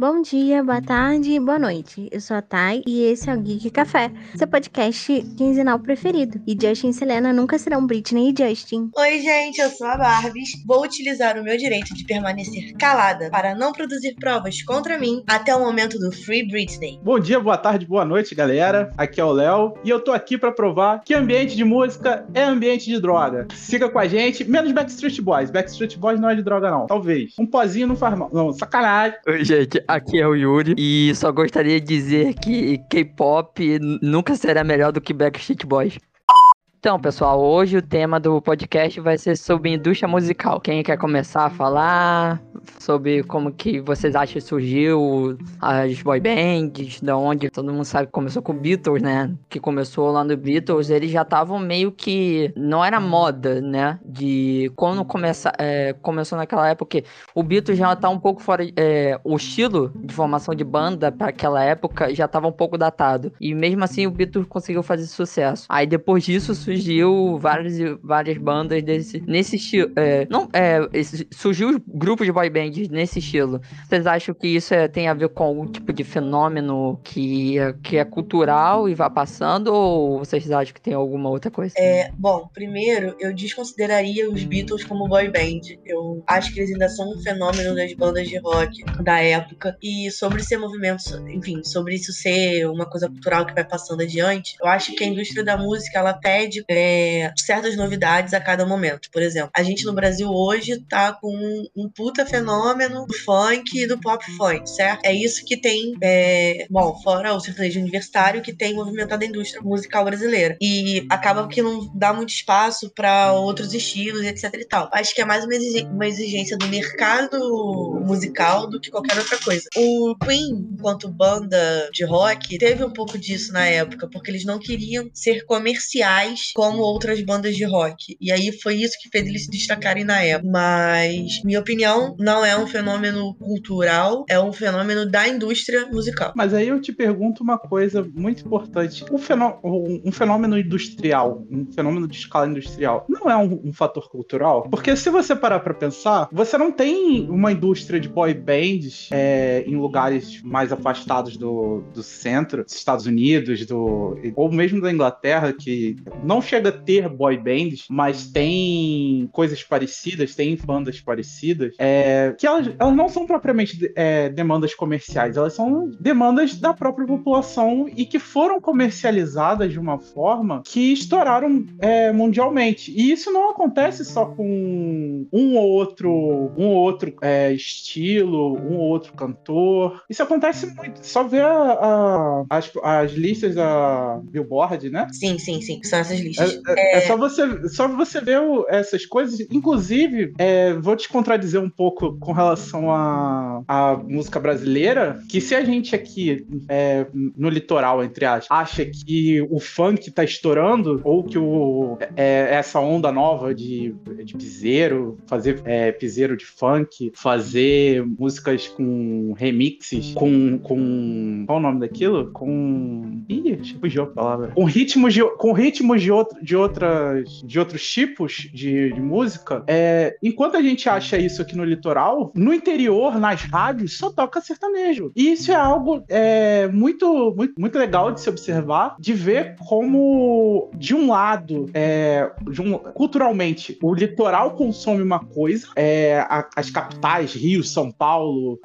Bom dia, boa tarde e boa noite. Eu sou a Thay e esse é o Geek Café, seu podcast quinzenal preferido. E Justin e Selena nunca serão Britney e Justin. Oi, gente, eu sou a Barbies. Vou utilizar o meu direito de permanecer calada para não produzir provas contra mim até o momento do Free Britney. Bom dia, boa tarde, boa noite, galera. Aqui é o Léo e eu tô aqui para provar que ambiente de música é ambiente de droga. Siga com a gente, menos Backstreet Boys. Backstreet Boys não é de droga, não. Talvez. Um pozinho não faz mal. Não, sacanagem. Oi, gente, aqui é o Yuri e só gostaria de dizer que K-pop nunca será melhor do que Backstreet Boys. Então, pessoal, hoje o tema do podcast vai ser sobre indústria musical. Quem quer começar a falar sobre como que vocês acham que surgiu as boy bands, da onde todo mundo sabe que começou com Beatles, né? Que começou lá no Beatles, eles já estavam meio que não era moda, né? De quando começa, é, começou naquela época, o Beatles já tá um pouco fora, é, o estilo de formação de banda para aquela época já tava um pouco datado. E mesmo assim o Beatles conseguiu fazer sucesso. Aí depois disso surgiu várias, várias bandas desse, nesse estilo. É, não, é, surgiu grupos de boy bands nesse estilo. Vocês acham que isso é, tem a ver com algum tipo de fenômeno que, é, que é cultural e vai passando? Ou vocês acham que tem alguma outra coisa? É, bom, primeiro, eu desconsideraria os Beatles como boy band. Eu acho que eles ainda são um fenômeno das bandas de rock da época. E sobre ser movimento, enfim, sobre isso ser uma coisa cultural que vai passando adiante, eu acho que a indústria da música ela pede é, certas novidades a cada momento. Por exemplo, a gente no Brasil hoje tá com um, puta fenômeno do funk e do pop funk, certo? É isso que tem, é, bom, fora o sertanejo universitário, que tem movimentado a indústria musical brasileira. E acaba que não dá muito espaço para outros estilos, etc e tal. Acho que é mais uma exigência do mercado musical do que qualquer outra coisa. O Queen, enquanto banda de rock, teve um pouco disso na época, porque eles não queriam ser comerciais como outras bandas de rock. E aí foi isso que fez eles se destacarem na época. Mas, minha opinião, não é um fenômeno cultural, é um fenômeno da indústria musical. Mas aí eu te pergunto uma coisa muito importante. Um fenômeno, um fenômeno industrial, um fenômeno de escala industrial, não é um, um fator cultural? Porque se você parar pra pensar, você não tem uma indústria de boy bands é, em lugares mais afastados do, do centro, dos Estados Unidos, do, ou mesmo da Inglaterra, que não não chega a ter boy bands, mas tem coisas parecidas, tem bandas parecidas, é, que elas, elas não são propriamente é, demandas comerciais, elas são demandas da própria população e que foram comercializadas de uma forma que estouraram é, mundialmente. E isso não acontece só com um ou outro, um ou outro é, estilo, um ou outro cantor. Isso acontece muito. Só ver as, as listas da Billboard, né? Sim, sim, sim. São essas listas é, é, é, só você, só você ver essas coisas. Inclusive, é, vou te contradizer um pouco com relação à a, a, música brasileira, que se a gente aqui é, no litoral, entre acha que o funk tá estourando, ou que o, é, essa onda nova de, de piseiro, fazer é, piseiro de funk, fazer músicas com remixes, com. com qual o nome daquilo? Com. Ih, fugiu a palavra. Com ritmos de, com ritmos de outro, de, outras, de outros tipos de, de, música, é, enquanto a gente acha isso aqui no litoral, no interior, nas rádios, só toca sertanejo. E isso é algo é, muito, muito, muito legal de se observar, de ver como, de um lado, é, de um, culturalmente, o litoral consome uma coisa, é, a, as capitais, Rio, São Paulo,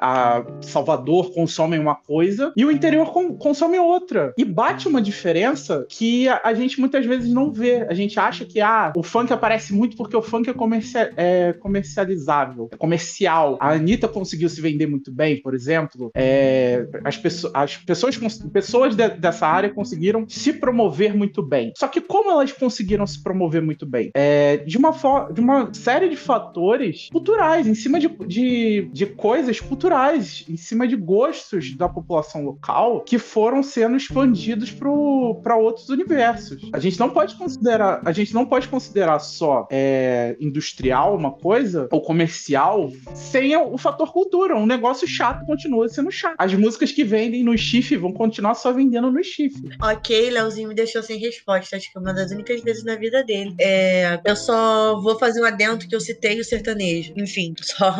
Salvador, consomem uma coisa, e o interior com, consome outra. E bate uma diferença que a, a gente muitas vezes não vê. A gente acha que ah, o funk aparece muito porque o funk é, é comercializável, é comercial. A Anitta conseguiu se vender muito bem, por exemplo. É, as, as pessoas, pessoas de dessa área conseguiram se promover muito bem. Só que como elas conseguiram se promover muito bem? É, de, uma de uma série de fatores culturais, em cima de, de, de coisas culturais, em cima de gostos da população local que foram sendo expandidos para outros universos. A gente não pode pode considerar, a gente não pode considerar só é, industrial uma coisa, ou comercial, sem o, o fator cultura. Um negócio chato continua sendo chato. As músicas que vendem no chifre vão continuar só vendendo no chifre. Ok, Leozinho me deixou sem resposta. Acho que é uma das únicas vezes na vida dele. É, eu só vou fazer um adendo que eu citei o sertanejo. Enfim, só,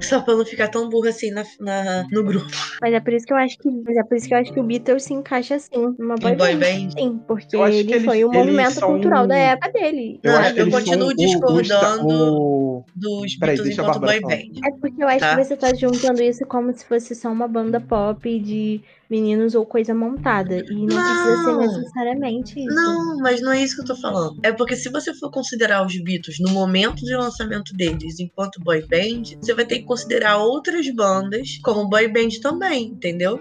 só pra não ficar tão burro assim na, na- no grupo. Mas é por isso que eu acho que. Mas é por isso que eu acho que o Beatles se encaixa assim, numa boy, boy band. band? Sim, porque Eu acho ele foi um eles movimento são- cultural da época dele. Não, acho eu que eles continuo discordando. o- Dos Peraí, Beatles enquanto boy falar. band. É porque eu acho Tá. que você tá juntando isso como se fosse só uma banda pop de meninos ou coisa montada. E não, precisa ser Não. necessariamente isso. Não, mas não é isso que eu tô falando. É porque se você for considerar os Beatles no momento de lançamento deles enquanto boy band, você vai ter que considerar outras bandas como boy band também, entendeu?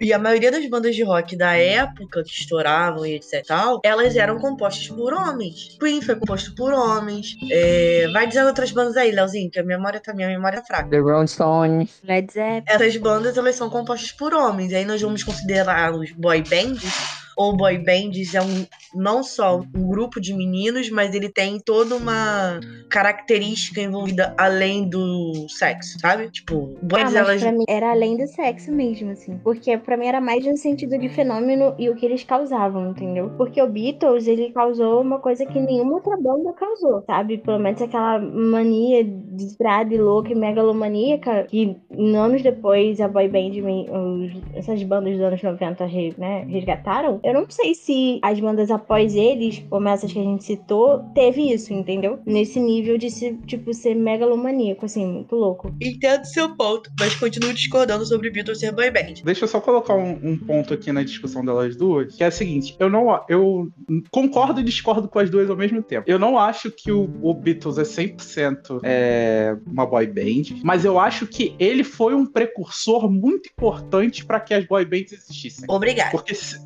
E a maioria das bandas de rock da época que estouravam e etc e tal, elas eram compostas por homens. Queen foi composto por homens. É, Vai dizendo outras bandas aí, Leozinho, que a memória tá minha memória é fraca. The Rolling Stones. Led Zeppelin. Essas bandas elas são compostas por homens. E aí nós vamos considerar os boy bands ou boy bands é um não só um grupo de meninos, mas ele tem toda uma característica envolvida além do sexo, sabe? Tipo, Ah, bands mas elas pra mim era além do sexo mesmo, assim. Porque pra mim era mais no sentido de fenômeno e o que eles causavam, entendeu? Porque o Beatles, ele causou uma coisa que nenhuma outra banda causou, sabe? Pelo menos aquela mania desbrada e louca e megalomaníaca que anos depois a boy band, essas bandas dos anos 90 re- né, resgataram. Eu não sei se as bandas após eles, como essas que a gente citou, teve isso, entendeu? Nesse nível de se, tipo, ser megalomaníaco, assim, muito louco. entendo seu ponto, mas continuo discordando sobre Beatles ser boy band. Deixa eu só colocar um, um ponto aqui na discussão delas duas, que é o seguinte: eu não eu concordo e discordo com as duas ao mesmo tempo. Eu não acho que o, o Beatles é 100% é, uma boy band, mas eu acho que ele foi um precursor muito importante para que as boy bands existissem. Obrigado. Porque se-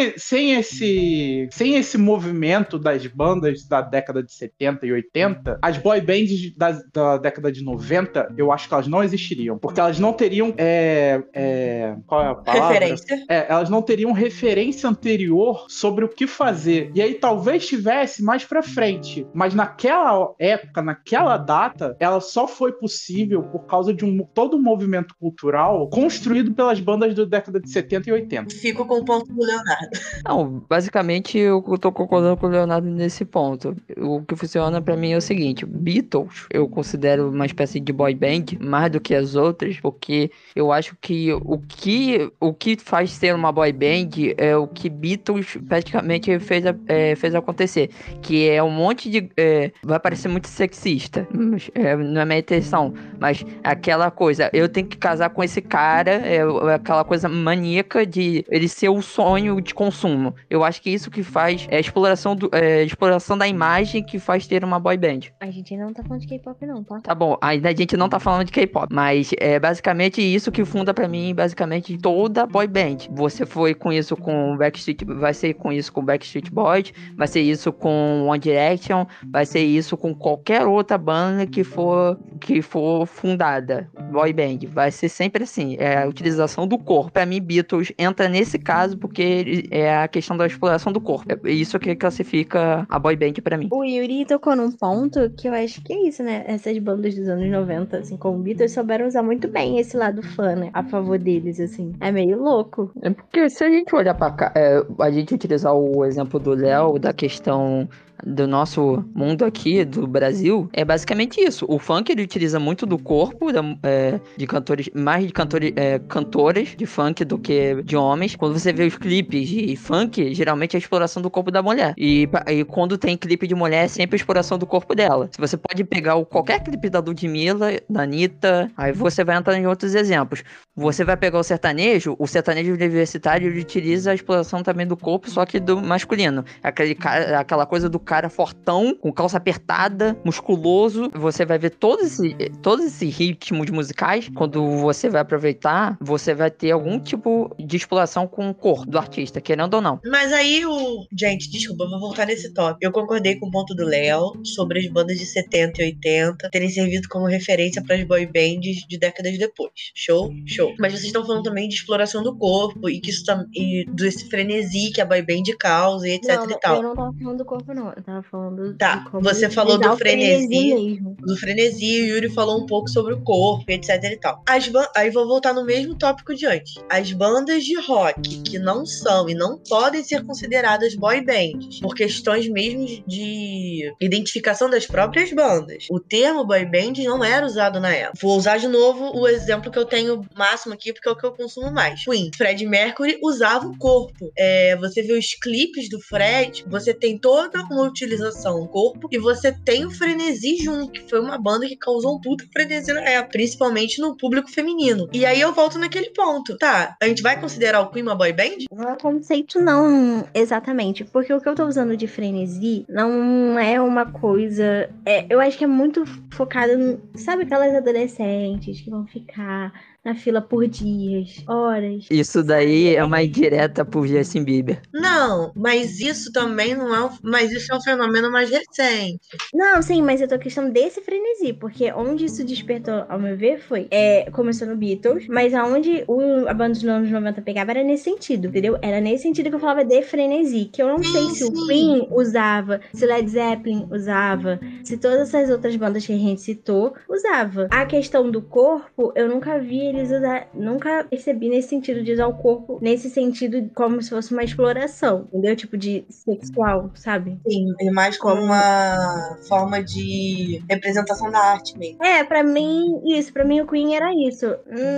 sem, sem, esse, sem esse movimento das bandas da década de 70 e 80, as boy bands da, da década de 90, eu acho que elas não existiriam. Porque elas não teriam. é, é, qual é a palavra? Referência. É, elas não teriam referência anterior sobre o que fazer. E aí talvez tivesse mais pra frente. Mas naquela época, naquela data, ela só foi possível por causa de um todo um movimento cultural construído pelas bandas da década de 70 e 80. Fico com o ponto do Leonardo. Não, basicamente eu tô concordando com o Leonardo nesse ponto. O que funciona pra mim é o seguinte: Beatles eu considero uma espécie de boy band mais do que as outras, porque eu acho que o que o que faz ser uma boy band é o que Beatles praticamente fez, é, fez acontecer, que é um monte de é, vai parecer muito sexista, é, não é minha intenção, mas aquela coisa, eu tenho que casar com esse cara, é, aquela coisa maníaca de ele ser o sonho de consumo. Eu acho que isso que faz é a exploração, do, é, exploração da imagem que faz ter uma boy band. A gente não tá falando de K-pop, não, tá? Tá bom, ainda a gente não tá falando de K-pop, mas é basicamente isso que funda pra mim, basicamente toda boy band. Você foi com isso com Backstreet, vai ser com isso com Backstreet Boys, vai ser isso com One Direction, vai ser isso com qualquer outra banda que for que for fundada, boy band. Vai ser sempre assim, é a utilização do corpo. Pra mim, Beatles entra nesse caso porque é a questão da exploração do corpo. É isso que classifica a boy band pra mim. O Yuri tocou num ponto que eu acho que é isso, né? Essas bandas dos anos 90, assim, como o Beatles, souberam usar muito bem esse lado fã, né? A favor deles, assim. É meio louco. É porque se a gente olhar pra cá, é, a gente utilizar o exemplo do Léo, da questão do nosso mundo aqui, do Brasil, é basicamente isso. O funk ele utiliza muito do corpo da- é, de cantores, mais de cantores, é, cantoras de funk do que de homens. Quando você vê os clipes de funk, geralmente é a exploração do corpo da mulher. E, e quando tem clipe de mulher, é sempre a exploração do corpo dela. Se você pode pegar o, qualquer clipe da Ludmilla, da Anitta, aí você vai entrar em outros exemplos. Você vai pegar o sertanejo, o sertanejo universitário ele utiliza a exploração também do corpo, só que do masculino. Aquele aquela coisa do cara fortão, com calça apertada, musculoso. Você vai ver todos esses, todos esses ritmos musicais. Quando você vai aproveitar, você vai ter algum tipo de exploração com o corpo do artista, querendo ou não. Mas aí o. Gente, desculpa, eu vou voltar nesse tópico. Eu concordei com o ponto do Léo sobre as bandas de 70 e 80 terem servido como referência para as boy bands de décadas depois. Show? Show. Mas vocês estão falando também de exploração do corpo e que isso tam... e desse frenesi que a boy band causa e etc Não, e tal. eu não tava falando do corpo, não. Eu tava falando Tá, você falou do frenesi. mesmo. do frenesi, o Yuri falou um pouco sobre o corpo, etc e tal. As Aí vou voltar no mesmo tópico de antes. As bandas de rock que não são e não podem ser consideradas boy bands, por questões mesmo de identificação das próprias bandas. O termo boy band não era usado na época. Vou usar de novo o exemplo que eu tenho máximo aqui, porque é o que eu consumo mais. Queen. Fred Mercury usava o corpo. É, você vê os clipes do Fred, você tem toda uma utilização do corpo e você tem o Frenesi junto, que foi uma banda que causou um puta frenesi na época, principalmente no público feminino. E aí eu volto naquele ponto. Tá, a gente vai considerar o Queen uma boy band? Não é conceito, não, exatamente. Porque o que eu tô usando de frenesi não é uma coisa. é, eu acho que é muito focado. no- sabe aquelas adolescentes que vão ficar na fila por dias, horas. Isso daí é uma indireta pro Justin Bieber. Não, mas isso também não é um, mas isso é um fenômeno mais recente. Não, sim, mas eu tô questão desse frenesi, porque onde isso despertou, ao meu ver, foi. É, começou no Beatles, mas aonde o, a banda dos anos 90 pegava era nesse sentido, entendeu? Era nesse sentido que eu falava de frenesi, que eu não Sim, sei se o sim. Queen usava, se Led Zeppelin usava, se todas essas outras bandas que a gente citou usava. A questão do corpo, eu nunca vi eles usar, nunca percebi nesse sentido de usar o corpo, nesse sentido como se fosse uma exploração, entendeu? Tipo de sexual, sabe? Sim, é mais como uma forma de representação da arte mesmo. É, pra mim, isso, pra mim o Queen era isso.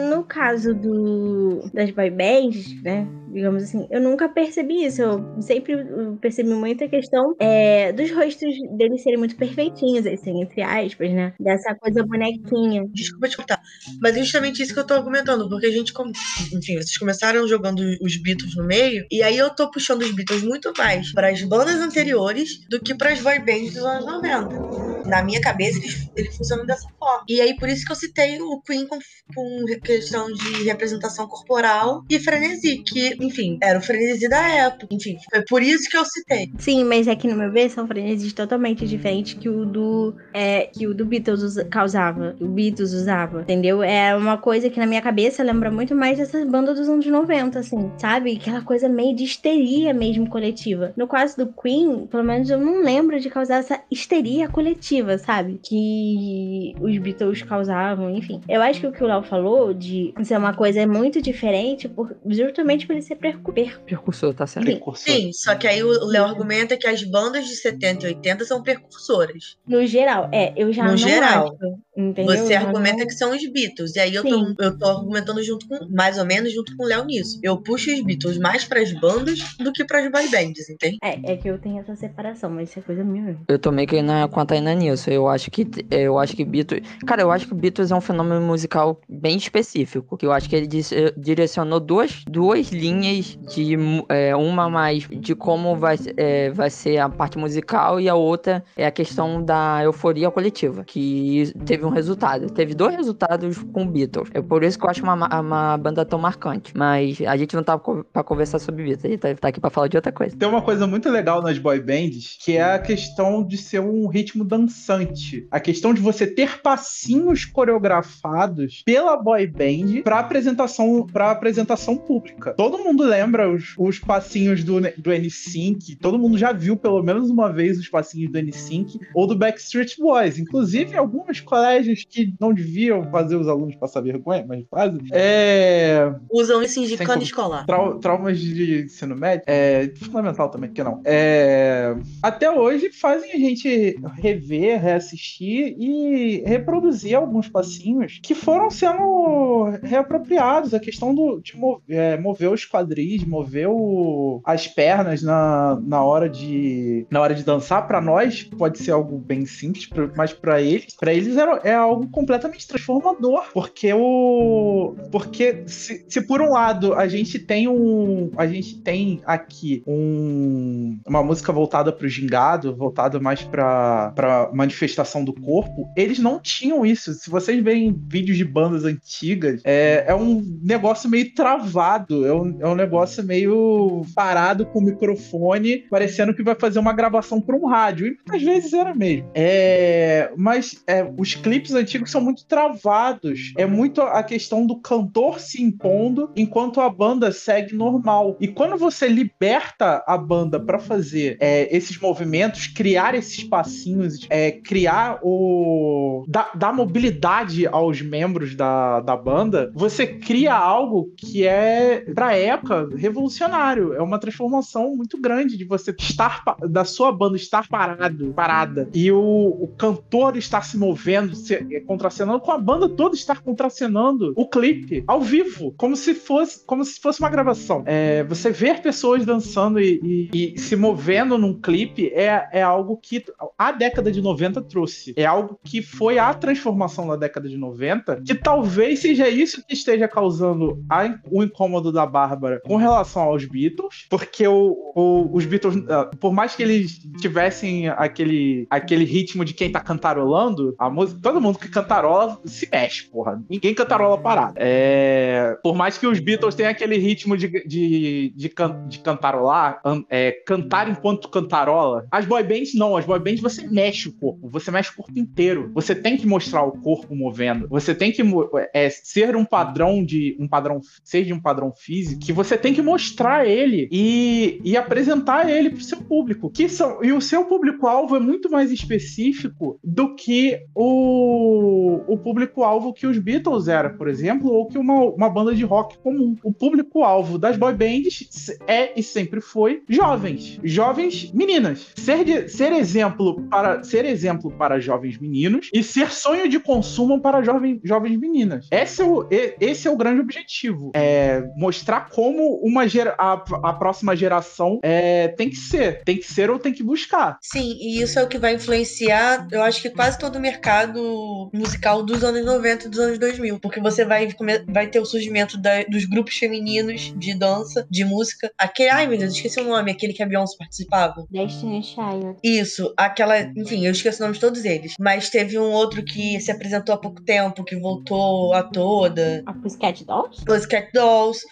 No caso do das boy bands, né, digamos assim, eu nunca percebi isso. Eu sempre percebi muito a questão é, dos rostos deles serem muito perfeitinhos, assim, entre aspas, né, dessa coisa bonequinha. Desculpa te cortar. Mas é justamente isso que eu tô argumentando, porque a gente, enfim, vocês começaram jogando os Beatles no meio, e aí eu tô puxando os Beatles muito mais para as bandas anteriores do que para as boy bands dos anos 90. Na minha cabeça, eles, eles funcionam dessa forma. E aí, por isso que eu citei o Queen com, com questão de representação corporal e frenesi, que, enfim, era o frenesi da época. Enfim, foi por isso que eu citei. Sim, mas é que no meu ver são frenesis totalmente diferentes que o do é, que o do Beatles usa- causava, o Beatles usava, entendeu? É uma coisa que na minha cabeça lembra muito mais dessas bandas dos anos 90, assim, sabe? Aquela coisa meio de histeria mesmo coletiva. No caso do Queen, pelo menos eu não lembro de causar essa histeria coletiva, sabe? Que os Beatles causavam, enfim. Eu acho que o que o Léo falou de ser uma coisa muito diferente, por, justamente por ele ser percu- per- Percursor, tá certo? Precursor. Sim, só que aí o o Léo argumenta que as bandas de 70 e 80 são precursoras. No geral, é, eu já No não geral. acho, entendeu? Você já argumenta que são os Beatles. E aí eu Sim. tô, eu tô argumentando junto com, mais ou menos, junto com o Léo nisso. Eu puxo os Beatles mais pras bandas do que pras boy bands, entende? É, é que eu tenho essa separação, mas isso é coisa minha mesmo. Eu tô meio que na, com a Tainá nisso. Eu acho que eu acho que Beatles. Cara, eu acho que Beatles é um fenômeno musical bem específico. Que eu acho que ele eh, direcionou duas, duas linhas de é, uma mais de como vai, é, vai ser a parte musical e a outra é a questão da euforia coletiva. Que teve um resultado. Teve dois resultados com Beatles. É por isso que eu acho uma, ma- uma banda tão marcante. Mas a gente não tá pra conversar sobre Beatles. A gente tá, tá aqui pra falar de outra coisa. Tem uma coisa muito legal nas boy bands, que é a questão de ser um ritmo dançante. A questão de você ter passinhos coreografados pela boy band para apresentação para apresentação pública. Todo mundo lembra os, os passinhos do, do N5, todo mundo já viu pelo menos uma vez os passinhos do N5 ou do Backstreet Boys. Inclusive, alguns colégios que não deviam fazer os alunos passar vergonha, mas fazem. É, Usam isso Sem como- escolar. trau- traumas de ensino médio, é, fundamental também, que não. É, até hoje fazem a gente rever, reassistir e reproduzir alguns passinhos que foram sendo reapropriados. A questão do, de mo- é, mover os quadris, mover o- as pernas na, na hora de na hora de dançar, para nós pode ser algo bem simples, mas para eles, para eles é, é algo completamente transformador, porque o porque se, se por um lado a gente tem um a gente tem aqui um, uma música voltada pro gingado, voltada mais pra, pra manifestação do corpo, eles não tinham isso. Se vocês veem vídeos de bandas antigas, é, é um negócio meio travado, é um, é um negócio meio parado com o microfone, parecendo que vai fazer uma gravação para um rádio. E muitas vezes era mesmo. É, mas é, os clipes antigos são muito travados. É muito a questão do cantor se impondo enquanto a banda segue normal. E quando você liberta a banda para fazer é, esses movimentos, criar esses passinhos, é, criar o. dar, mobilidade aos membros da, da banda, você cria algo que é, pra época, revolucionário. É uma transformação muito grande de você estar. da sua banda estar parado, parada. E o, o cantor estar se movendo, contracenando, com a banda toda estar contracenando o clipe ao vivo, como se fosse, como se fosse uma gravação. É, você ver pessoas dançando e, e, e, se movendo num clipe é, é algo que a década de 90 trouxe. É algo que foi a transformação da década de 90, que talvez seja isso que esteja causando a, o incômodo da Bárbara com relação aos Beatles, porque o, o, os Beatles, ah, por mais que eles tivessem aquele, aquele ritmo de quem tá cantarolando, a música, todo mundo que cantarola se mexe, porra. Ninguém cantarola parado. É, por mais que os Beatles tenham aquele ritmo de, de, de, can, de cantarolar, é, cantar enquanto cantarola, as boy bands não. As boy bands você mexe o corpo, você mexe o corpo inteiro. Você tem que mostrar o corpo movendo. Você tem que é, ser um padrão de um padrão, seja um padrão físico, que você tem que mostrar ele e, e apresentar ele pro seu público. Que são, e o seu público-alvo é muito mais específico do que o, o público-alvo que os Beatles era, por exemplo, ou que uma, uma banda de rock comum. O público-alvo das boy bands é e sempre foi jovens. Jovens meninas. Ser, de, ser exemplo para ser exemplo para jovens meninos e ser sonho de consumo para jovem, jovens meninas. Esse é o, esse é o grande objetivo. É mostrar como uma gera, a, a próxima geração é, tem que ser. Tem que ser ou tem que buscar. Sim, e isso é o que vai influenciar, eu acho que quase todo o mercado musical dos anos 90 e dos anos 2000. Porque você vai, vai ter o surgimento da, dos grupos femininos de dança, de música. Aquele, ai meu Deus, esqueci o nome, aquele que a Beyoncé participava. Destiny Child. Isso, aquela, enfim, eu esqueci o nome de todos eles. Mas teve um outro que se apresentou há pouco tempo, que voltou a toda. A Pussycat Dolls? Pussycat Dolls.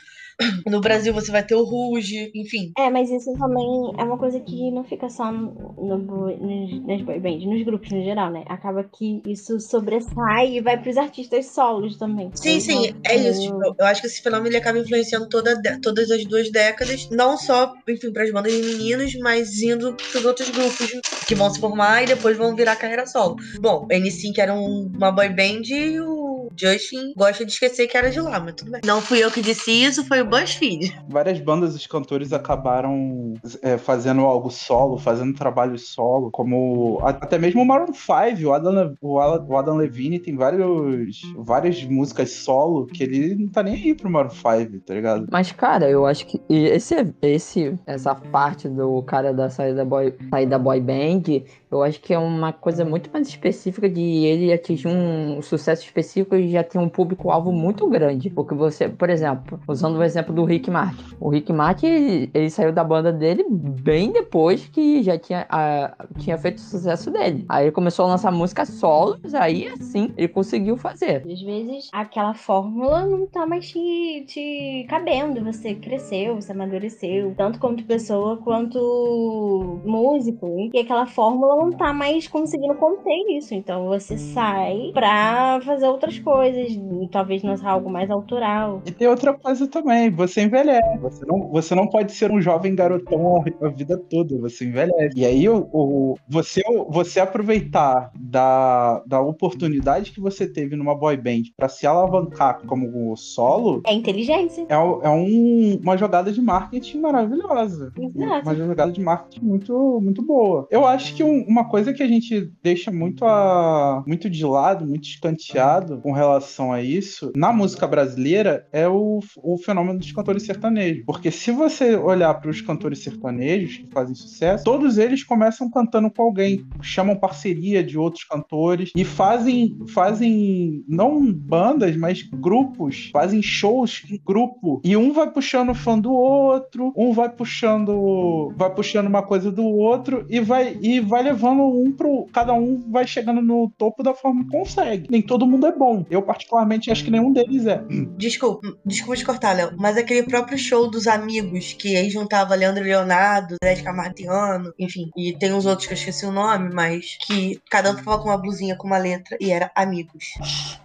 No Brasil você vai ter o Ruge, enfim. É, mas isso também é uma coisa que não fica só no, no, nas boy bands, nos grupos no geral, né? Acaba que isso sobressai e vai pros artistas solos também. Sim, então, sim, é eu... isso. Tipo, eu acho que esse fenômeno ele acaba influenciando toda, todas as duas décadas, não só, enfim, pras bandas de meninos, mas indo pros outros grupos que vão se formar e depois vão virar carreira solo. Bom, N5 era um, uma boy band e o Justin gosta de esquecer que era de lá, mas tudo bem. Não fui eu que disse isso, foi o BuzzFeed. Várias bandas, os cantores acabaram é, fazendo algo solo, fazendo trabalho solo, como até mesmo o Maroon 5, o Adam, o Adam Levine tem vários, várias músicas solo que ele não tá nem aí pro Maroon 5, tá ligado? Mas, cara, eu acho que esse, esse, essa parte do cara da saída boy, saída boy band, eu acho que é uma coisa muito mais específica de ele atingir um sucesso específico e já ter um público-alvo muito grande. Porque você, por exemplo, usando o exemplo do Rick Martin. O Rick Martin, ele, ele saiu da banda dele bem depois que já tinha, a, tinha feito o sucesso dele. Aí ele começou a lançar músicas solos, aí assim, ele conseguiu fazer. Às vezes, aquela fórmula não tá mais te, te cabendo. Você cresceu, você amadureceu, tanto como pessoa quanto músico. E aquela fórmula não tá mais conseguindo conter isso. Então você sai pra fazer outras coisas, talvez lançar algo mais autoral. E tem outra coisa também, você envelhece. Você não, você não pode ser um jovem garotão a vida toda, você envelhece. E aí o, o você, você aproveitar da, da oportunidade que você teve numa boy band para se alavancar como solo. É inteligência. É, é um, uma jogada de marketing maravilhosa. Exato. Uma jogada de marketing muito, muito boa. Eu acho que um, uma coisa que a gente deixa muito, a, muito de lado, muito escanteado com, relação a isso, na música brasileira, é o, o fenômeno dos cantores sertanejos. Porque se você olhar para os cantores sertanejos que fazem sucesso, todos eles começam cantando com alguém, chamam parceria de outros cantores e fazem, fazem não bandas, mas grupos, fazem shows em grupo. E um vai puxando o fã do outro, um vai puxando, vai puxando uma coisa do outro e vai e vai levando um pro. Cada um vai chegando no topo da forma que consegue. Nem todo mundo é bom. Eu, particularmente, acho que nenhum deles é. Desculpa, desculpa te cortar, Léo, mas aquele próprio show dos amigos, que aí juntava Leandro Leonardo, Zé de Camartiano, enfim, e tem uns outros que eu esqueci o nome, mas que cada um ficava com uma blusinha com uma letra e era amigos.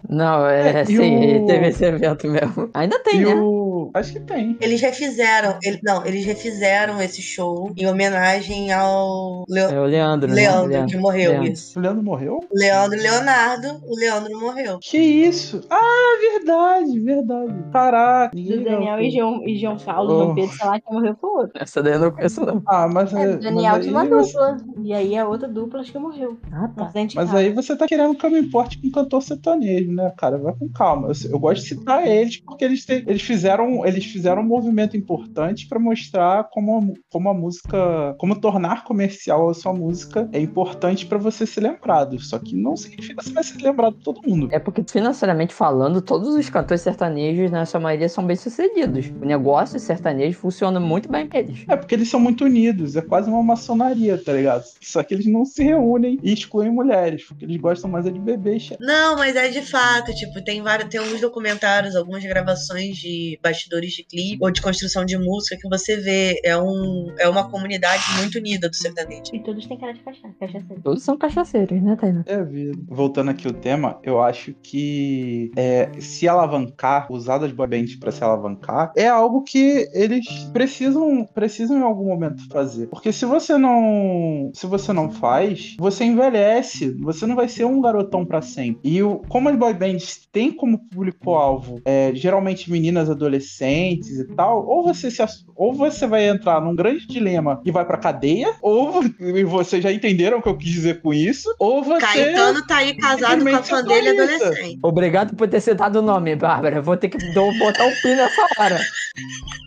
Não, é, É, sim, o- teve esse evento mesmo. Ainda tem, E né? o. Acho que tem. Eles refizeram, ele- não, eles refizeram esse show em homenagem ao Leo- É o Leandro, né? Leandro, que morreu, Leandro. isso. O Leandro morreu? Leandro Leonardo, o Leandro morreu. Que isso? Ah, verdade, verdade. Caraca. Do ninguém Daniel não- e João, e João Paulo, Oh. Vampiro, sei lá, que morreu foi outro. Essa daí eu não conheço, não. Ah, mas, É, é, Daniel mas, tinha uma você, dupla. E aí a outra dupla acho que morreu. Ah, tá. de mas aí você tá querendo que eu me importe com cantor sertanejo, né, cara? Vai com calma. Eu, eu gosto de citar eles porque eles, têm- eles, fizeram, eles fizeram um movimento importante pra mostrar como, como a música. Como tornar comercial a sua música é importante pra você ser lembrado. Só que não significa que você vai ser lembrado por todo mundo. É porque, financeiramente falando, todos os cantores sertanejos, na sua maioria, são bem sucedidos. O negócio sertanejo funciona muito bem pra eles. É porque eles são muito unidos, é quase uma maçonaria, tá ligado? Só que eles não se reúnem e excluem mulheres, porque eles gostam mais é de che- Não, mas é de fato, tipo, tem vários, tem alguns documentários, algumas gravações de bastidores de clipe ou de construção de música que você vê, é, um, é uma comunidade muito unida do sertanejo. E todos têm cara de cachaça. cachaceiro. Todos são cachaceiros, né, Taina? É vida. Voltando aqui o tema, eu acho que é, se alavancar, usar das boy bands pra se alavancar, é algo que eles precisam, precisam em algum momento fazer. Porque se você não, se você não faz, você envelhece, você não vai ser um garotão pra sempre. E o, como as boy bands têm como público-alvo é, geralmente meninas adolescentes e tal, ou você se ou você vai entrar num grande dilema e vai pra cadeia, ou e vocês já entenderam o que eu quis dizer com isso, ou você Caetano tá aí casado com a fã dele adolescente. Obrigado por ter citado o nome, Bárbara. Vou ter que botar o pi nessa hora.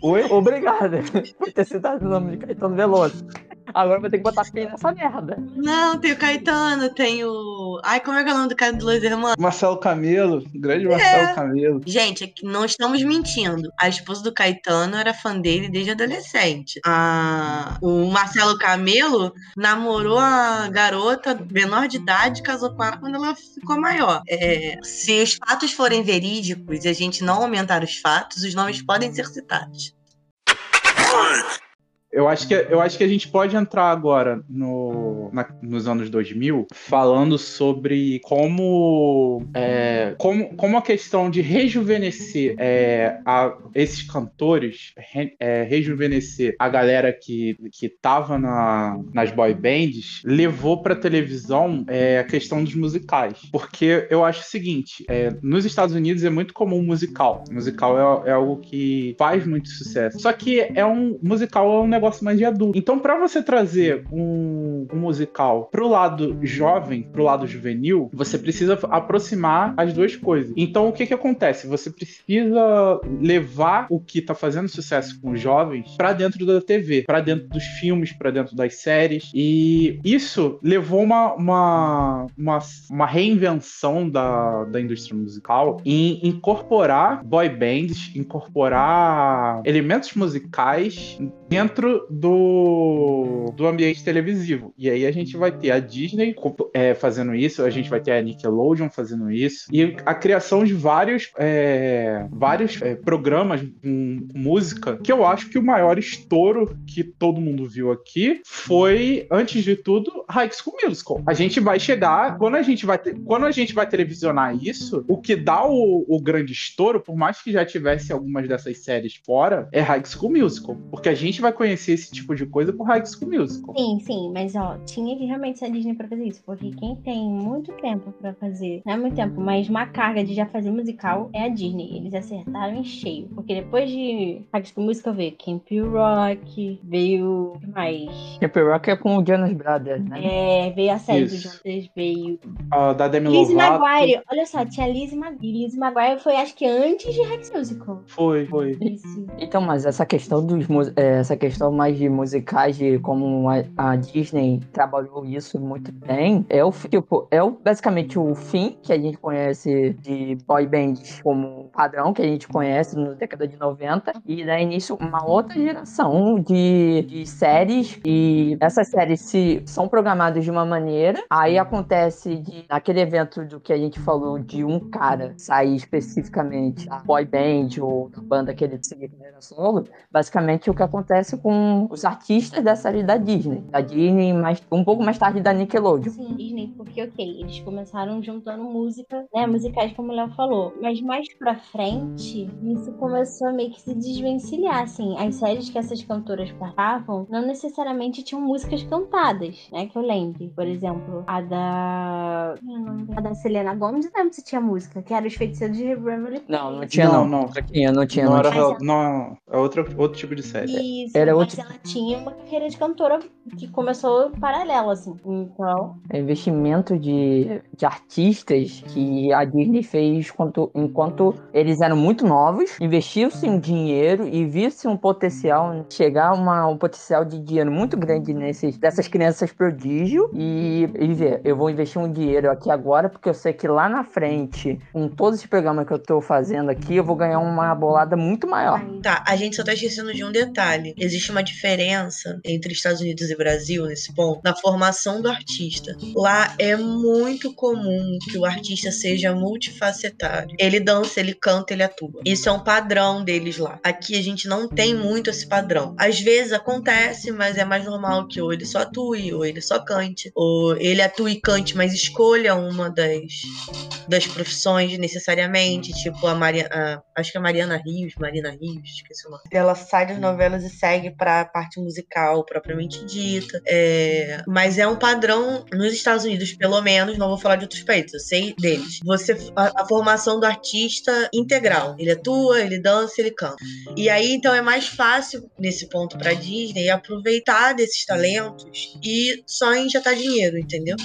Oi? Obrigado por ter citado o nome de Caetano Veloso. Agora vou ter que botar pi nessa merda. Não, tem o Caetano, tem o. Ai, como é que é o nome do cara do Los Hermanos? Marcelo Camelo, grande Marcelo Camelo. Gente, é que não estamos mentindo. A esposa do Caetano era fã dele desde adolescente. A... O Marcelo Camelo namorou a garota menor de idade casou com ela quando ela ficou maior. É, Se os fatos forem verídicos e a gente não aumentar os fatos, os nomes podem ser citados. Eu acho, que, eu acho que a gente pode entrar agora no, na- nos anos 2000 falando sobre como, é, como, como a questão de rejuvenescer é, a- esses cantores, re- é, rejuvenescer a galera que, que tava na, nas boy bands, levou pra televisão é, a questão dos musicais. Porque eu acho o seguinte, é, nos Estados Unidos é muito comum musical. Musical é, é algo que faz muito sucesso. Só que é um musical é um negócio mais de adulto. Então, pra você trazer um, um musical pro lado jovem, pro lado juvenil, você precisa aproximar as duas coisas. Então, o que que acontece? Você precisa levar o que tá fazendo sucesso com os jovens pra dentro da TV, pra dentro dos filmes, pra dentro das séries. E isso levou uma, uma, uma, uma reinvenção da, da indústria musical em incorporar boy bands, incorporar elementos musicais dentro do, do ambiente televisivo. E aí a gente vai ter a Disney é, fazendo isso, a gente vai ter a Nickelodeon fazendo isso, e a criação de vários, é, vários é, programas com música, que eu acho que o maior estouro que todo mundo viu aqui foi, antes de tudo, High School Musical. A gente vai chegar, quando a gente vai, ter, quando a gente vai televisionar isso, o que dá o, o grande estouro, por mais que já tivesse algumas dessas séries fora, é High School Musical, porque a gente vai conhecer esse tipo de coisa por High School Musical. Sim, sim, mas ó, tinha que realmente ser a Disney pra fazer isso, porque quem tem muito tempo pra fazer, não é muito tempo, mas uma carga de já fazer musical é a Disney. Eles acertaram em cheio, porque depois de High School Musical veio Camp Rock, veio o que mais? Camp Rock é com o Jonas Brothers, né? É, veio a série Isso. do Jonas, veio Ah, da Demi Lizzie Lovato. Maguire. Olha só, tinha Lizzie Maguire. Lizzie Maguire foi acho que antes de High School Musical. Foi, foi. Isso. Então, mas essa questão dos é, essa questão mais de musicais, de como a, a Disney trabalhou isso muito bem, é o tipo, é o, basicamente o fim que a gente conhece de boy bands como padrão que a gente conhece na década de 90 e dá início uma outra geração de, de séries e essas séries se são programadas de uma maneira, aí acontece de naquele evento do que a gente falou de um cara sair especificamente da boy band ou da banda que ele seguia carreira solo, basicamente o que acontece com os artistas da série da Disney. Da Disney, mas um pouco mais tarde da Nickelodeon. Sim, Disney, porque ok, eles começaram juntando música, né? Musicais, como o Léo falou. Mas mais pra frente, isso começou a meio que se desvencilhar, assim. As séries que essas cantoras participavam não necessariamente tinham músicas cantadas, né? Que eu lembre. Por exemplo, a da. É? A da Selena Gomez, eu lembro se tinha música, que era Os Feiticeiros de Beverly Não, não tinha não. Não, não. Não tinha, não tinha. Não Não era, não, é outro, outro tipo de série. Isso, Era mas outro- ela tinha uma carreira de cantora que começou paralela, assim. Então, É investimento de, de artistas que a Disney fez enquanto, enquanto eles eram muito novos, investiu-se um dinheiro e viu-se um potencial, chegar a uma, um potencial de dinheiro muito grande nesses, dessas crianças prodígio e, e ver, eu vou investir um dinheiro aqui agora porque eu sei que lá na frente, com todos esses programas que eu tô fazendo aqui, eu vou ganhar uma bolada muito maior. Tá, a gente só tá esquecendo de um detalhe. Existe uma diferença entre Estados Unidos e Brasil nesse ponto, na formação do artista. Lá é muito comum que o artista seja multifacetário. Ele dança, ele canta, ele atua. Isso é um padrão deles lá. Aqui a gente não tem muito esse padrão. Às vezes acontece, mas é mais normal que ou ele só atue, ou ele só cante, ou ele atue e cante, mas escolha uma das, das profissões necessariamente, tipo a Maria, a- acho que é Mariana Rios, Marina Rios, esqueci o nome. Ela sai das novelas e segue pra parte musical propriamente dita. É, mas é um padrão nos Estados Unidos, pelo menos, não vou falar de outros países, eu sei deles. Você a, a formação do artista integral. Ele atua, ele dança, ele canta. E aí, então, é mais fácil, nesse ponto, pra Disney, aproveitar desses talentos e só injetar dinheiro, entendeu?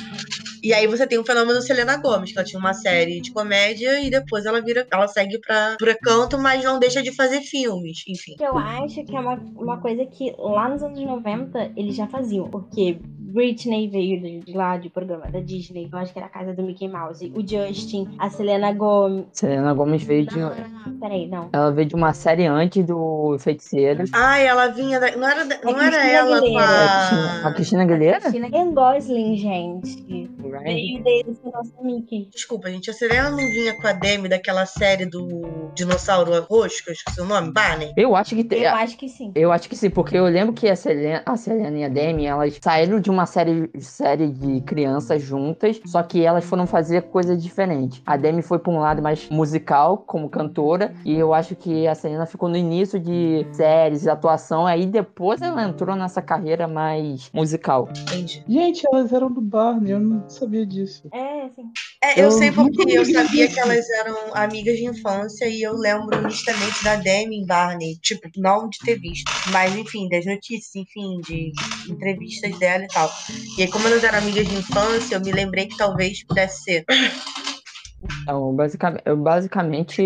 E aí você tem o fenômeno Selena Gomes, que ela tinha uma série de comédia e depois ela vira, ela segue pra, pra canto, mas não deixa de fazer filmes, enfim. que eu acho que é uma, uma coisa que lá nos anos 90 eles já faziam. Porque Britney veio de, de lá, de programa da Disney. Eu acho que era a casa do Mickey Mouse. O Justin, a Selena Gomez. Selena Gomes veio de. Não, não, não, peraí, não. Ela veio de uma série antes do Feiticeiros. Ah, ela vinha da, não era, da- não era Cristina ela com Aguilera. A a... Cristina Aguilera? Cristina Ryan Gosling, gente. Veio nosso Mickey. Desculpa, gente, a Selena não vinha com a Demi daquela série do dinossauro roxo, que eu esqueci o nome, Barney? Eu acho que tem. Eu acho que sim. Eu acho que sim, porque eu lembro que a Selena, a Selena e a Demi, elas saíram de uma série, série de crianças juntas, só que elas foram fazer coisas diferentes. A Demi foi pra um lado mais musical, como cantora, e eu acho que a Selena ficou no início de séries, atuação, aí depois ela entrou nessa carreira mais musical. Entendi. Gente, elas eram do Barney, eu não sabia disso. É, sim. É, eu Eu sei porque eu sabia que elas eram amigas de infância e eu lembro nitidamente da Demi em Barney. Tipo, não de ter visto, mas enfim, das notícias, enfim, de entrevistas dela e tal. E aí, como elas eram amigas de infância, eu me lembrei que talvez pudesse ser. Então, basicamente, basicamente,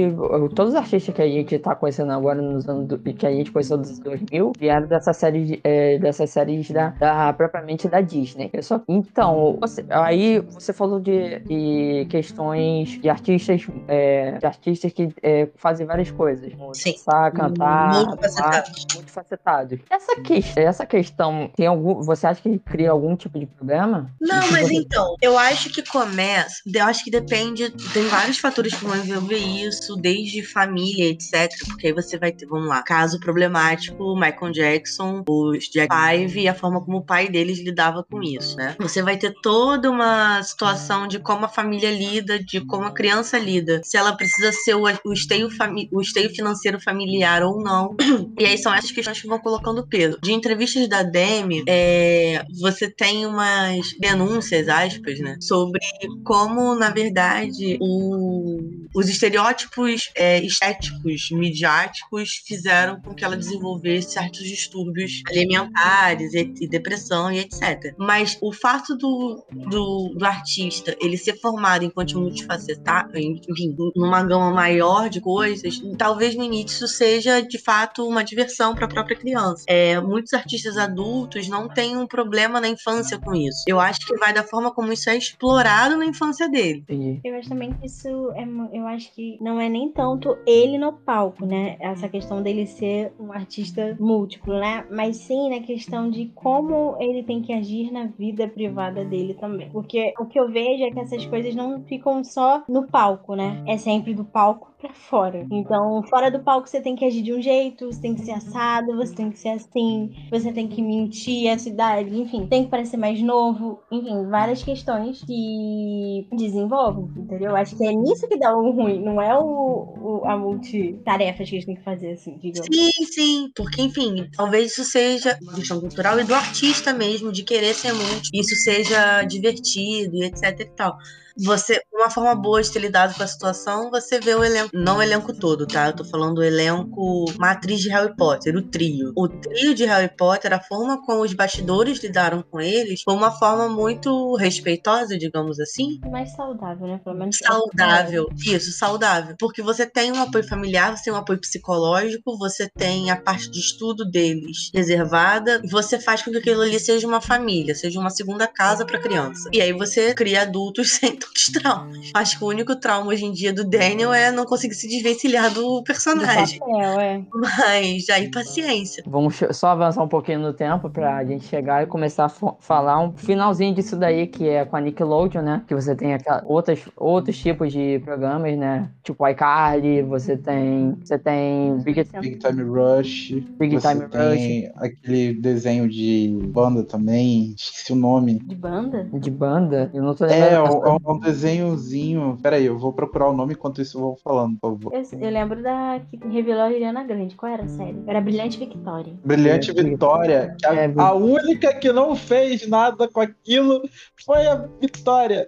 todos os artistas que a gente tá conhecendo agora nos anos do- que a gente conheceu dos 2000 vieram dessa série, de- é, dessas séries da, da- propriamente da Disney. Eu só, então, você- aí você falou de, de questões de artistas, é, de artistas que é, fazem várias coisas, dançar, cantar, Muito atuar, facetado. muito facetado. Essa, que, essa questão tem algum, você acha que cria algum tipo de problema? Não, mas então, eu acho que começa. Eu acho que depende tem vários fatores que vão envolver isso, desde família, etc. Porque aí você vai ter, vamos lá, caso problemático, Michael Jackson, os Jack Five e a forma como o pai deles lidava com isso, né? Você vai ter toda uma situação de como a família lida, de como a criança lida, se ela precisa ser o, o, esteio, o esteio financeiro familiar ou não. E aí são essas questões que vão colocando peso. De entrevistas da Demi, é, você tem umas denúncias, aspas, né? Sobre como, na verdade, o, os estereótipos é, estéticos, midiáticos, fizeram com que ela desenvolvesse certos distúrbios alimentares e, e depressão e etc. Mas o fato do, do, do, artista ele ser formado enquanto multifacetado, enfim, numa gama maior de coisas, talvez no início seja de fato uma diversão para a própria criança. É, muitos artistas adultos não têm um problema na infância com isso. Eu acho que vai da forma como isso é explorado na infância dele. Eu acho também que isso é, eu acho que não é nem tanto ele no palco, né? Essa questão dele ser um artista múltiplo, né? Mas sim na questão de como ele tem que agir na vida privada dele também. Porque o que eu vejo é que essas coisas não ficam só no palco, né? É sempre do palco para fora. Então, fora do palco você tem que agir de um jeito, você tem que ser assado, você tem que ser assim, você tem que mentir a cidade, enfim, tem que parecer mais novo, enfim, várias questões que desenvolvem, entendeu? Acho que é nisso que dá o ruim, não é o, o a multitarefas que eles têm que fazer, assim, digamos. Sim, sim, porque, enfim, talvez isso seja questão cultural e do artista mesmo, de querer ser multi, isso seja divertido e etc e tal você, uma forma boa de ter lidado com a situação, você vê o elenco, não o elenco todo, tá? Eu tô falando o elenco matriz de Harry Potter, o trio. O trio de Harry Potter, a forma como os bastidores lidaram com eles, foi uma forma muito respeitosa, digamos assim. Mais saudável, né? Pelo menos. Saudável, isso, saudável. Porque você tem um apoio familiar, você tem um apoio psicológico, você tem a parte de estudo deles reservada, e você faz com que aquilo ali seja uma família, seja uma segunda casa para criança. E aí você cria adultos sem tantos traumas. Acho que o único trauma hoje em dia do Daniel é não conseguir se desvencilhar do personagem. Do papel, é. Mas aí paciência. Vamos só avançar um pouquinho no tempo pra gente chegar e começar a falar um finalzinho disso daí, que é com a Nickelodeon, né? Que você tem aquela, outras, outros tipos de programas, né? Tipo iCarly, você tem. Você tem Big, Big Time Rush. Big você Time tem Rush. aquele desenho de banda também. Esqueci o nome. De banda? De banda? Eu não tô É, lembrando. é um, um desenhozinho. Peraí, eu vou procurar o nome enquanto isso eu vou falando, por favor. Eu, eu lembro da que revelou a Ariana Grande. Qual era a série? Era Brilhante Victoria. Brilhante Vitória. que A, É, a única que não fez nada com aquilo foi a Vitória.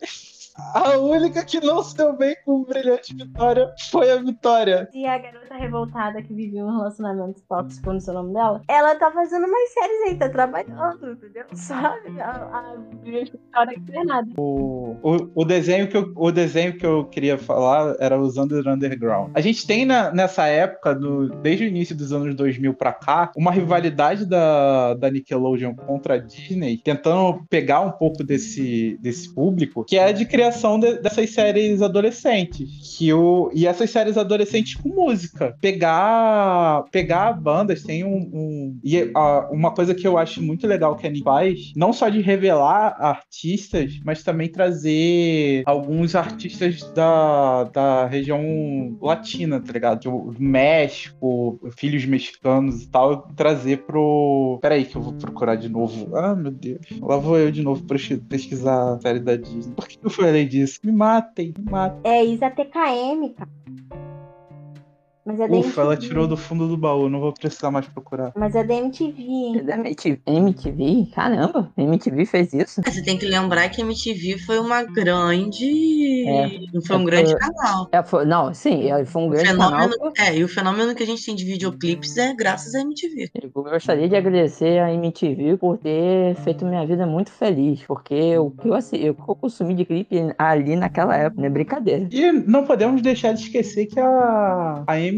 A única que não se deu bem com o Brilhante Vitória foi a Vitória. E a garota revoltada que vivia um relacionamento tóxico, não sei o nome dela, ela tá fazendo mais séries aí, tá trabalhando, entendeu? Sabe? A, a não é nada. O, o, o desenho que eu, o desenho que eu queria falar era os Under Underground. A gente tem na- nessa época, do, desde o início dos anos 2000 pra cá, uma rivalidade da, da Nickelodeon contra a Disney, tentando pegar um pouco desse, desse público, que é a de criação de- dessas séries adolescentes. Que o, e essas séries adolescentes com música. Pegar, pegar bandas, tem um. um e uma coisa que eu acho muito legal que a Nick faz, não só de revelar artistas, mas também trazer alguns artistas da, da região latina, tá ligado? Tipo, do México, filhos mexicanos e tal, trazer pro. Peraí, que eu vou procurar de novo. Ah, meu Deus. Lá vou eu de novo pesqui- pesquisar a série da Disney. Por que eu falei disso? Me matem, me matem. É Isa TKM, cara. Mas é da Ufa, ela tirou do fundo do baú, não vou precisar mais procurar. Mas é da MTV, hein? Da MTV? MTV? Caramba, MTV fez isso? Você tem que lembrar que a MTV foi uma grande. É. Foi um É, grande foi- canal. É, foi- não, sim, é, foi um grande fenômeno, canal. é, e o fenômeno que a gente tem de videoclipes é graças à MTV. Eu gostaria de agradecer a MTV por ter feito minha vida muito feliz, porque o que eu, assi- eu consumi de clipe ali naquela época, não é brincadeira. E não podemos deixar de esquecer que a, a MTV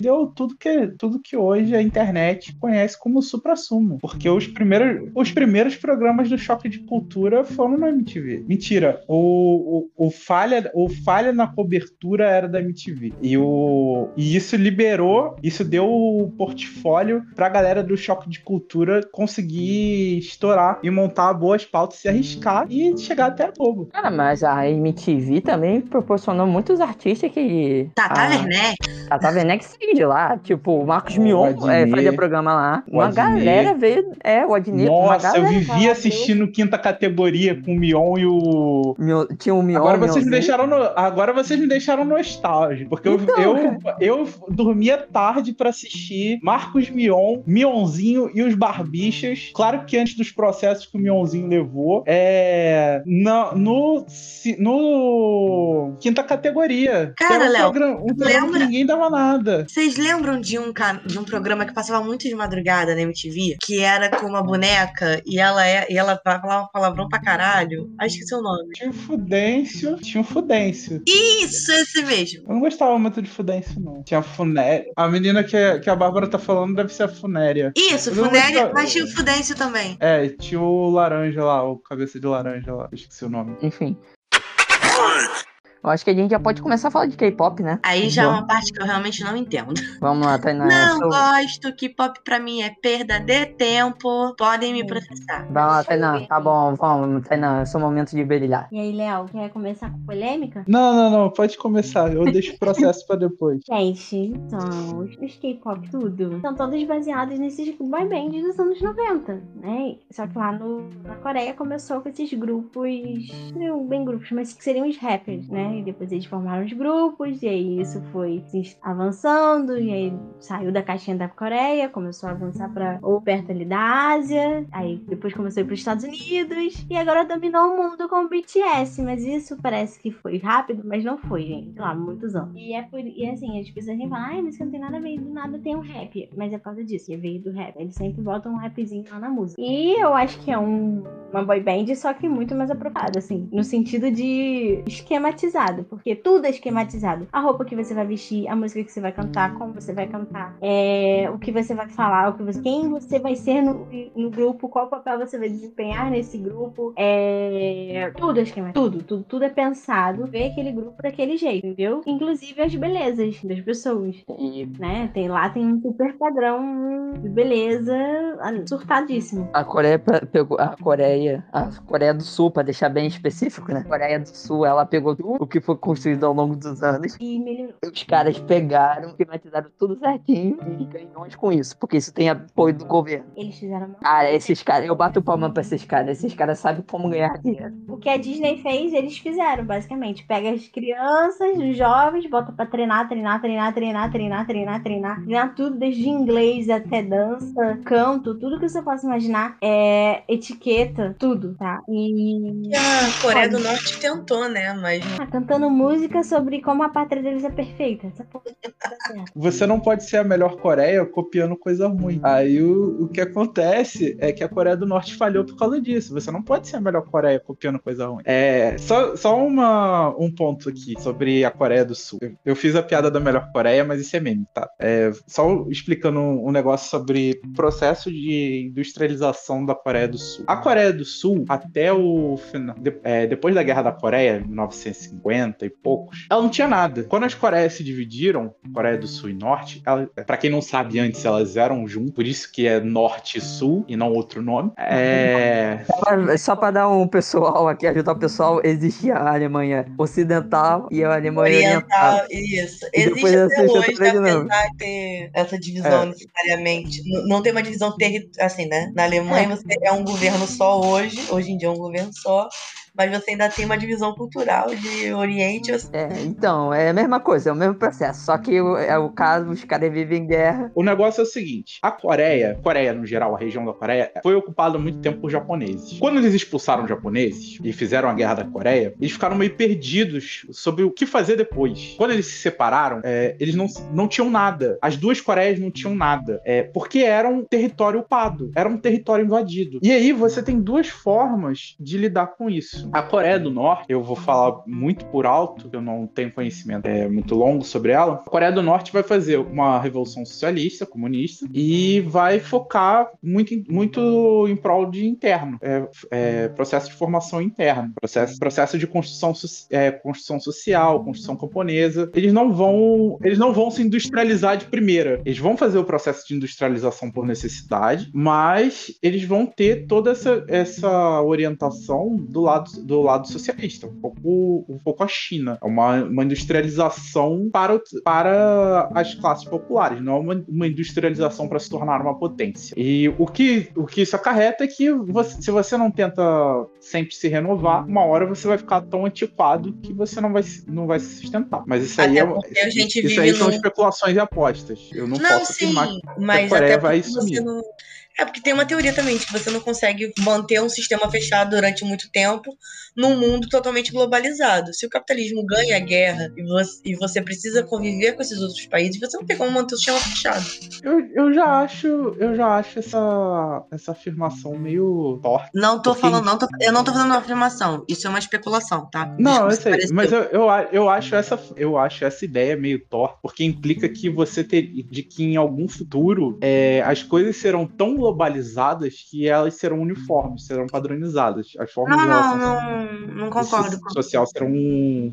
deu tudo que, tudo que hoje a internet conhece como supra-sumo. Porque os primeiros, os primeiros programas do Choque de Cultura foram na MTV. Mentira, o, o, o, falha, o falha na cobertura era da MTV. E, o, e isso liberou, isso deu o portfólio pra galera do Choque de Cultura conseguir estourar e montar boas pautas, se arriscar e chegar até a Globo. Cara, mas a MTV também proporcionou muitos artistas que. Tata a- Werneck. Tata Werneck saiu de lá. Tipo, o Marcos Mion Adnet. é, fazia programa lá. O Uma Adnet. galera veio. É, o Adnet. uma Nossa, eu vivia assistindo quinta categoria com o Mion e o. Mion- Tinha o Mion. Agora vocês me deixaram no, agora vocês me deixaram nostálgico, porque eu, Então, eu, eu dormia tarde pra assistir Marcos Mion, Mionzinho e os Barbichas. Claro que antes dos processos que o Mionzinho levou, é na- no, no quinta categoria. Cara, um Léo, um lembra- ninguém dava nada. Vocês lembram de um, de um programa que passava muito de madrugada na MTV? Que era com uma boneca e ela, é, e ela falava palavrão pra caralho? Ah, esqueci o nome. Tinha o Fudêncio, tinha o Fudêncio. Isso, esse mesmo. Eu não gostava muito de Fudêncio, não. Tinha a Funéria. A menina que, que a Bárbara tá falando deve ser a Funéria. Isso, Eu Funéria, gostava. mas tinha o Fudêncio também. É, tinha o laranja lá, o cabeça de laranja lá. Eu Esqueci o nome. Enfim. Eu acho que a gente já pode começar a falar de K-pop, né? Aí já é uma parte que eu realmente não entendo. Vamos lá, Tainá. Não Sou- gosto, que pop pra mim é perda de tempo. Podem me processar. Vai lá, Tainá. Tá bom, vamos, Tainá. É seu momento de brilhar. E aí, Léo, quer começar com polêmica? Não, não, não, pode começar. Eu deixo o processo pra depois. Gente, então, os os K-pop tudo são todos baseados nesses boy bands dos anos 90, né? Só que lá no, na Coreia começou com esses grupos, não bem grupos, mas que seriam os rappers, né? E depois eles formaram os grupos, e aí isso foi avançando, e aí saiu da caixinha da Coreia, começou a avançar pra ou perto ali da Ásia, aí depois começou a ir pros Estados Unidos, e agora dominou o mundo com o BTS, mas isso parece que foi rápido, mas não foi, gente. Lá, muitos anos. E é por e assim, as pessoas sempre falam, ai, que não tem nada a ver, do nada tem um rap. Mas é por causa disso, que veio do rap. Eles sempre botam um rapzinho lá na música. E eu acho que é um, uma boy band, só que muito mais aprofundada, assim, no sentido de esquematizado, porque tudo é esquematizado. A roupa que você vai vestir, a música que você vai cantar, como você vai cantar, é, o que você vai falar, o que você, quem você vai ser no, no grupo, qual papel você vai desempenhar nesse grupo, é, tudo é esquematizado, tudo, tudo, tudo é pensado, ver aquele grupo daquele jeito, entendeu? Inclusive as belezas das pessoas E né? Tem lá tem um super padrão de beleza surtadíssimo. a Coreia pe- pegou. A Coreia. A Coreia do Sul, pra deixar bem específico, né? A Coreia do Sul, ela pegou tudo que foi construído ao longo dos anos. E melhorou. Os caras pegaram, esquematizaram tudo certinho e ganham com isso. Porque isso tem apoio do governo. Eles fizeram uma... Cara, esses caras, eu bato palma pra esses caras. Esses caras sabem como ganhar dinheiro. O que a Disney fez, eles fizeram, basicamente. Pega as crianças, os jovens, bota pra treinar, treinar, treinar, treinar, treinar, treinar, treinar. Treinar tudo, desde inglês até dança, canto, tudo que você possa imaginar. É etiqueta, tudo, tá? E E a Coreia do Norte tentou, né? Mas ah, cantando música sobre como a pátria deles é perfeita. Tá Você não pode ser a melhor Coreia copiando coisa ruim. Aí o, o que acontece é que a Coreia do Norte falhou por causa disso. Você não pode ser a melhor Coreia copiando coisa ruim. É, só, só uma, um ponto aqui sobre a Coreia do Sul. Eu, eu fiz a piada da melhor Coreia, mas isso é meme, tá? É, só explicando um, negócio sobre processo de industrialização da Coreia do Sul. A Coreia do Sul, até o final, de, é, depois da Guerra da Coreia, 1950, 50 e poucos, ela não tinha nada. Quando as Coreias se dividiram, Coreia do Sul e Norte, para quem não sabe antes, elas eram juntas, por isso que é Norte e Sul e não outro nome. É... Só para dar um pessoal aqui, ajudar o pessoal, existia a Alemanha Ocidental e a Alemanha Oriental. Oriental. Isso. Existe até hoje, apesar de ter essa divisão é. necessariamente. Não, não tem uma divisão territorial, assim, né? Na Alemanha é. você é um governo só hoje, hoje em dia é um governo só mas você ainda tem uma divisão cultural de Oriente e. É, então, é a mesma coisa, é o mesmo processo. Só que o- é o caso, os caras vivem em guerra. O negócio é o seguinte: a Coreia, Coreia no geral, a região da Coreia, foi ocupada há muito tempo por japoneses. Quando eles expulsaram os japoneses e fizeram a guerra da Coreia, eles ficaram meio perdidos sobre o que fazer depois. Quando eles se separaram, é, eles não, não tinham nada. As duas Coreias não tinham nada. É, porque era um território ocupado, era um território invadido. E aí você tem duas formas de lidar com isso. A Coreia do Norte, eu vou falar muito por alto, eu não tenho conhecimento é, muito longo sobre ela. A Coreia do Norte vai fazer uma revolução socialista, comunista, e vai focar muito, muito em prol de interno, é, é, processo de formação interno, processo, processo de construção, é, construção social, construção camponesa. Eles não vão, eles não vão se industrializar de primeira. Eles vão fazer o processo de industrialização por necessidade, mas eles vão ter toda essa, essa orientação do lado, do lado socialista, um pouco, um pouco a China. É uma, uma industrialização para, para as classes populares, não é uma, uma industrialização para se tornar uma potência. E o que, o que isso acarreta é que você, se você não tenta sempre se renovar, uma hora você vai ficar tão antiquado que você não vai, não vai se sustentar. Mas isso aí, é, isso aí são especulações e apostas. Eu não, não posso sim, afirmar que mas a Coreia vai sumir. Não... É porque tem uma teoria também de que você não consegue manter um sistema fechado durante muito tempo num mundo totalmente globalizado. Se o capitalismo ganha a guerra e você, e você precisa conviver com esses outros países, você não tem como manter o sistema fechado. Eu, eu já acho, eu já acho essa, essa afirmação meio torta. Não tô falando, não tô, eu não tô fazendo uma afirmação. Isso é uma especulação, tá? Não, eu sei, mas eu, eu, eu, acho essa, eu acho essa ideia meio torta, porque implica que você ter de que em algum futuro é, as coisas serão tão globalizadas que elas serão uniformes, serão padronizadas. As formas não, não, não, não concordo. social serão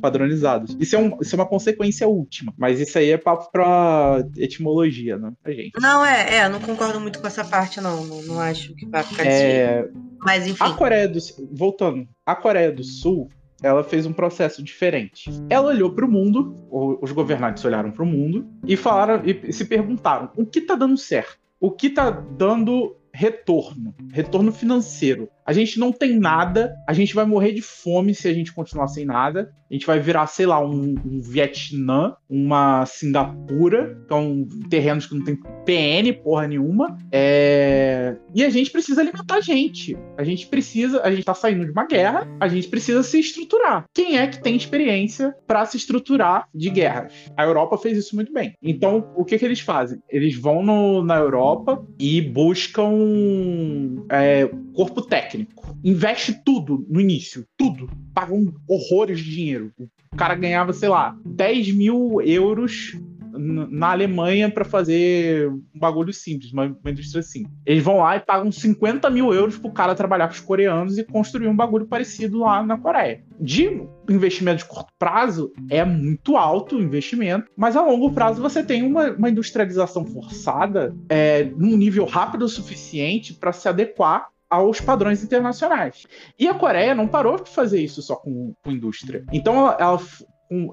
padronizadas. Isso é, um, isso é uma consequência última, mas isso aí é papo pra etimologia, né? Pra gente. Não, é, é, não concordo muito com essa parte, não. Não, não acho que vai ficar é... Mas enfim. A Coreia do Voltando, a Coreia do Sul ela fez um processo diferente. Ela olhou para o mundo, os governantes olharam para o mundo e falaram e se perguntaram: o que está dando certo? O que está dando retorno, retorno financeiro. A gente não tem nada, a gente vai morrer de fome se a gente continuar sem nada. A gente vai virar, sei lá, um, um Vietnã, uma Singapura, são terrenos que não tem PN porra nenhuma. É... E a gente precisa alimentar a gente. A gente precisa, a gente tá saindo de uma guerra, a gente precisa se estruturar. Quem é que tem experiência para se estruturar de guerras? A Europa fez isso muito bem. Então, o que, que eles fazem? Eles vão no, na Europa e buscam é, corpo técnico. Investe tudo no início, tudo. Pagam horrores de dinheiro. O cara ganhava, sei lá, 10 mil euros na Alemanha para fazer um bagulho simples, uma, uma, indústria assim. Eles vão lá e pagam 50 mil euros pro cara trabalhar com os coreanos e construir um bagulho parecido lá na Coreia. De investimento de curto prazo, é muito alto o investimento, mas a longo prazo você tem uma, uma industrialização forçada é, num nível rápido o suficiente para se adequar aos padrões internacionais. E a Coreia não parou de fazer isso só com, com indústria. Então ela, ela,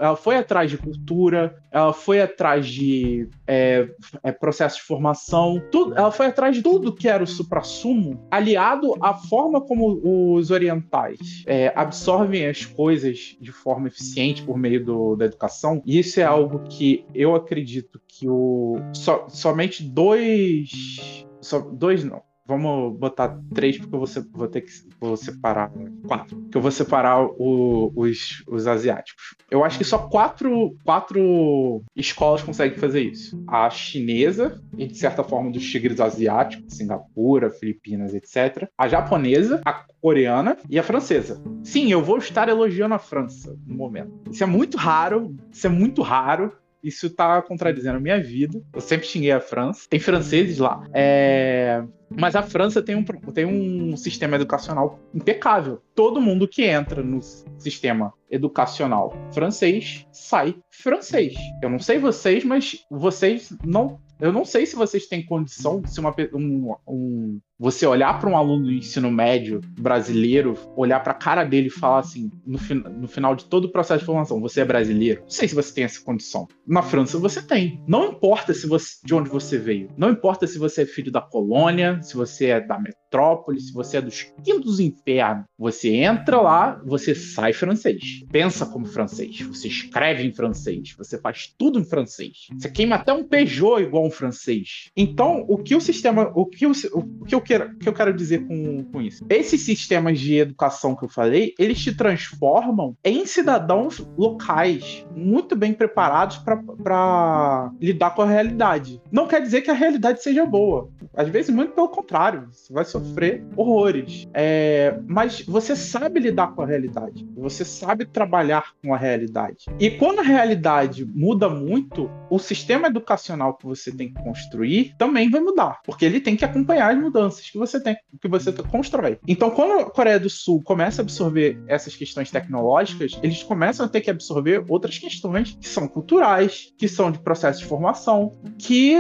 ela, foi atrás de cultura, ela foi atrás de é, é, processo de formação, tudo, ela foi atrás de tudo que era o suprassumo, aliado à forma como os orientais é, absorvem as coisas de forma eficiente por meio do, da educação. E isso é algo que eu acredito que o so, somente dois só dois não Vamos botar três, porque eu vou, vou ter que vou separar quatro. Porque eu vou separar o, os, os asiáticos. Eu acho que só quatro, quatro escolas conseguem fazer isso. A chinesa, e de certa forma dos tigres asiáticos, Singapura, Filipinas, etc. A japonesa, a coreana e a francesa. Sim, eu vou estar elogiando a França no momento. Isso é muito raro, isso é muito raro. Isso tá contradizendo a minha vida. Eu sempre xinguei a França. Tem franceses lá. É... Mas a França tem um, tem um sistema educacional impecável. Todo mundo que entra no sistema educacional francês sai francês. Eu não sei vocês, mas vocês não. Eu não sei se vocês têm condição, se uma, um, um você olhar para um aluno do ensino médio brasileiro, olhar para a cara dele e falar assim, no, no, final de todo o processo de formação, você é brasileiro? Não sei se você tem essa condição. Na França você tem. Não importa se você, de onde você veio. Não importa se você é filho da colônia, se você é da metrópole, se você é dos quintos infernos. Você entra lá, você sai francês. Pensa como francês. Você escreve em francês. Você faz tudo em francês. Você queima até um Peugeot igual um francês. Então, o que o sistema, o que o, o que eu quero, que eu quero dizer com, com isso? Esses sistemas de educação que eu falei, eles te transformam em cidadãos locais muito bem preparados para lidar com a realidade. Não quer dizer que a realidade seja boa. Às vezes, muito pelo contrário, você vai sofrer horrores. É, mas você sabe lidar com a realidade. Você sabe trabalhar com a realidade. E quando a realidade muda muito, o sistema educacional que você tem que construir também vai mudar. Porque ele tem que acompanhar as mudanças que você tem, que você constrói. Então, quando a Coreia do Sul começa a absorver essas questões tecnológicas, eles começam a ter que absorver outras questões que são culturais, que são de processo de formação, que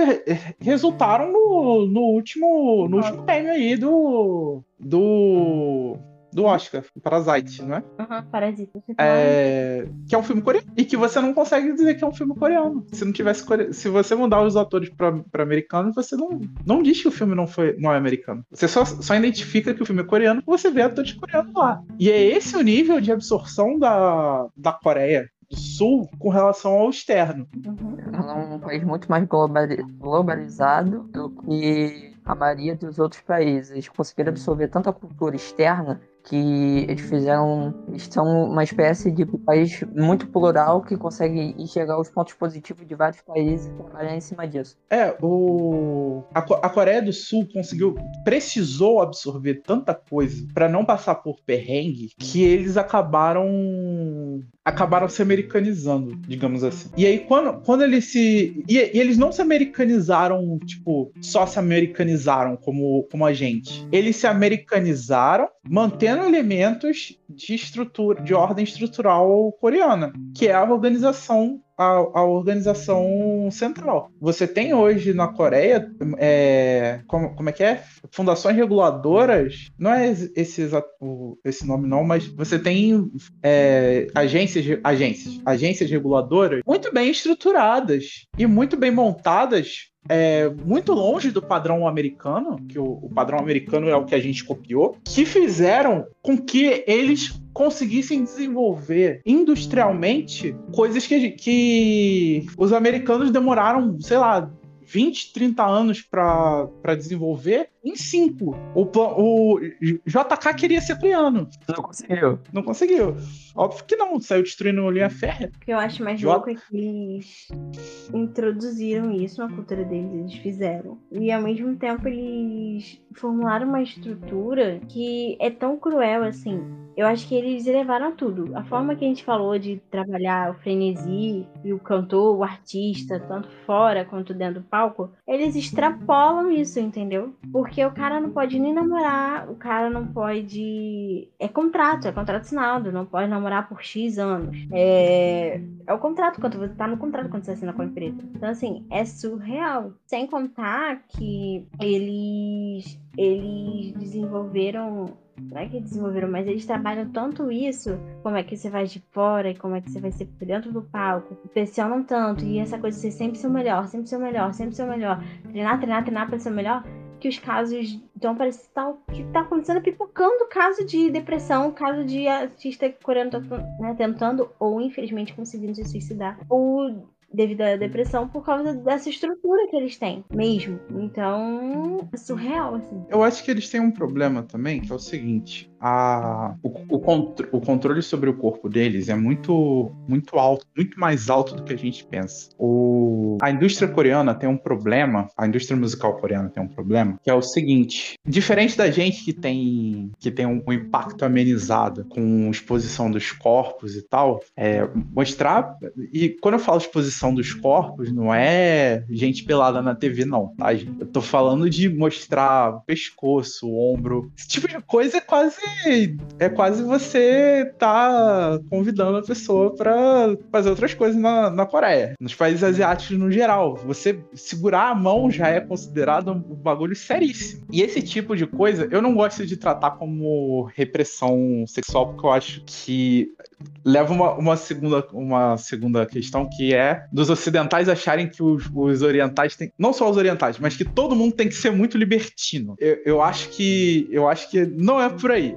resultaram no, no último no último prêmio aí do do do Oscar, Parasite, não é? Aham, uhum, Parasita. É... Que é um filme coreano. E que você não consegue dizer que é um filme coreano. Se não tivesse core... Se você mudar os atores para americanos, você não, não diz que o filme não, foi, não é americano. Você só, só identifica que o filme é coreano porque você vê atores coreanos lá. E é esse o nível de absorção da, da Coreia do Sul com relação ao externo. Uhum. Ela é um país muito mais globalizado do que a maioria dos outros países. Conseguiram absorver tanta cultura externa que eles fizeram. São uma espécie de país muito plural que consegue enxergar os pontos positivos de vários países e trabalhar em cima disso. É, o. A, a Coreia do Sul conseguiu. Precisou absorver tanta coisa para não passar por perrengue que eles acabaram. acabaram se americanizando, digamos assim. E aí, quando, quando eles se. E, e eles não se americanizaram, tipo, só se americanizaram como, como a gente. Eles se americanizaram, mantendo elementos de estrutura, de ordem estrutural coreana, que é a organização a, a, organização central. Você tem hoje na Coreia, é, como, como é que é? Fundações reguladoras, não é esse, esse nome não, mas você tem é, agências, agências, agências reguladoras muito bem estruturadas e muito bem montadas é, muito longe do padrão americano, que o, o, padrão americano é o que a gente copiou, que fizeram com que eles conseguissem desenvolver industrialmente coisas que, que os americanos demoraram, sei lá, 20, 30 anos para desenvolver em 5. O, o JK queria ser piano. Não conseguiu. Não conseguiu. Óbvio que não, saiu destruindo a linha férrea. O que eu acho mais J... louco é que eles introduziram isso na cultura deles, eles fizeram. E ao mesmo tempo eles formularam uma estrutura que é tão cruel assim. Eu acho que eles elevaram tudo. A forma que a gente falou de trabalhar o frenesi e o cantor, o artista, tanto fora quanto dentro do palco, eles extrapolam isso, entendeu? Porque o cara não pode nem namorar, o cara não pode. É contrato, é contrato assinado, não pode namorar por X anos. É, é o contrato, quando você tá no contrato quando você assina com a empresa. Então, assim, é surreal. Sem contar que eles, eles desenvolveram não é que desenvolveram, mas eles trabalham tanto isso, como é que você vai de fora e como é que você vai ser dentro do palco, pressionam tanto, e essa coisa de ser sempre ser o melhor, sempre ser o melhor, sempre ser o melhor, treinar, treinar, treinar para ser o melhor, que os casos. Então parece que tá, que tá acontecendo pipocando caso de depressão, caso de artista coreano tá, né, tentando, ou infelizmente conseguindo se suicidar, ou devido à depressão por causa dessa estrutura que eles têm mesmo. Então, é surreal, assim. Eu acho que eles têm um problema também, que é o seguinte: a, o, o, contro, o controle sobre o corpo deles é muito, muito alto, muito mais alto do que a gente pensa. O, a indústria coreana tem um problema, a indústria musical coreana tem um problema, que é o seguinte: diferente da gente que tem, que tem um, um impacto amenizado com exposição dos corpos e tal, é, mostrar. E quando eu falo exposição dos corpos não é gente pelada na TV, não, tá? Eu tô falando de mostrar o pescoço, o ombro. Esse tipo de coisa é quase. É quase você tá convidando a pessoa para fazer outras coisas na, na Coreia. Nos países asiáticos no geral. Você segurar a mão já é considerado um bagulho seríssimo. E esse tipo de coisa eu não gosto de tratar como repressão sexual, porque eu acho que leva uma, uma, segunda, uma segunda questão que é dos ocidentais acharem que os, os, orientais têm. Não só os orientais, mas que todo mundo tem que ser muito libertino. Eu, eu, acho que. Eu acho que não é por aí.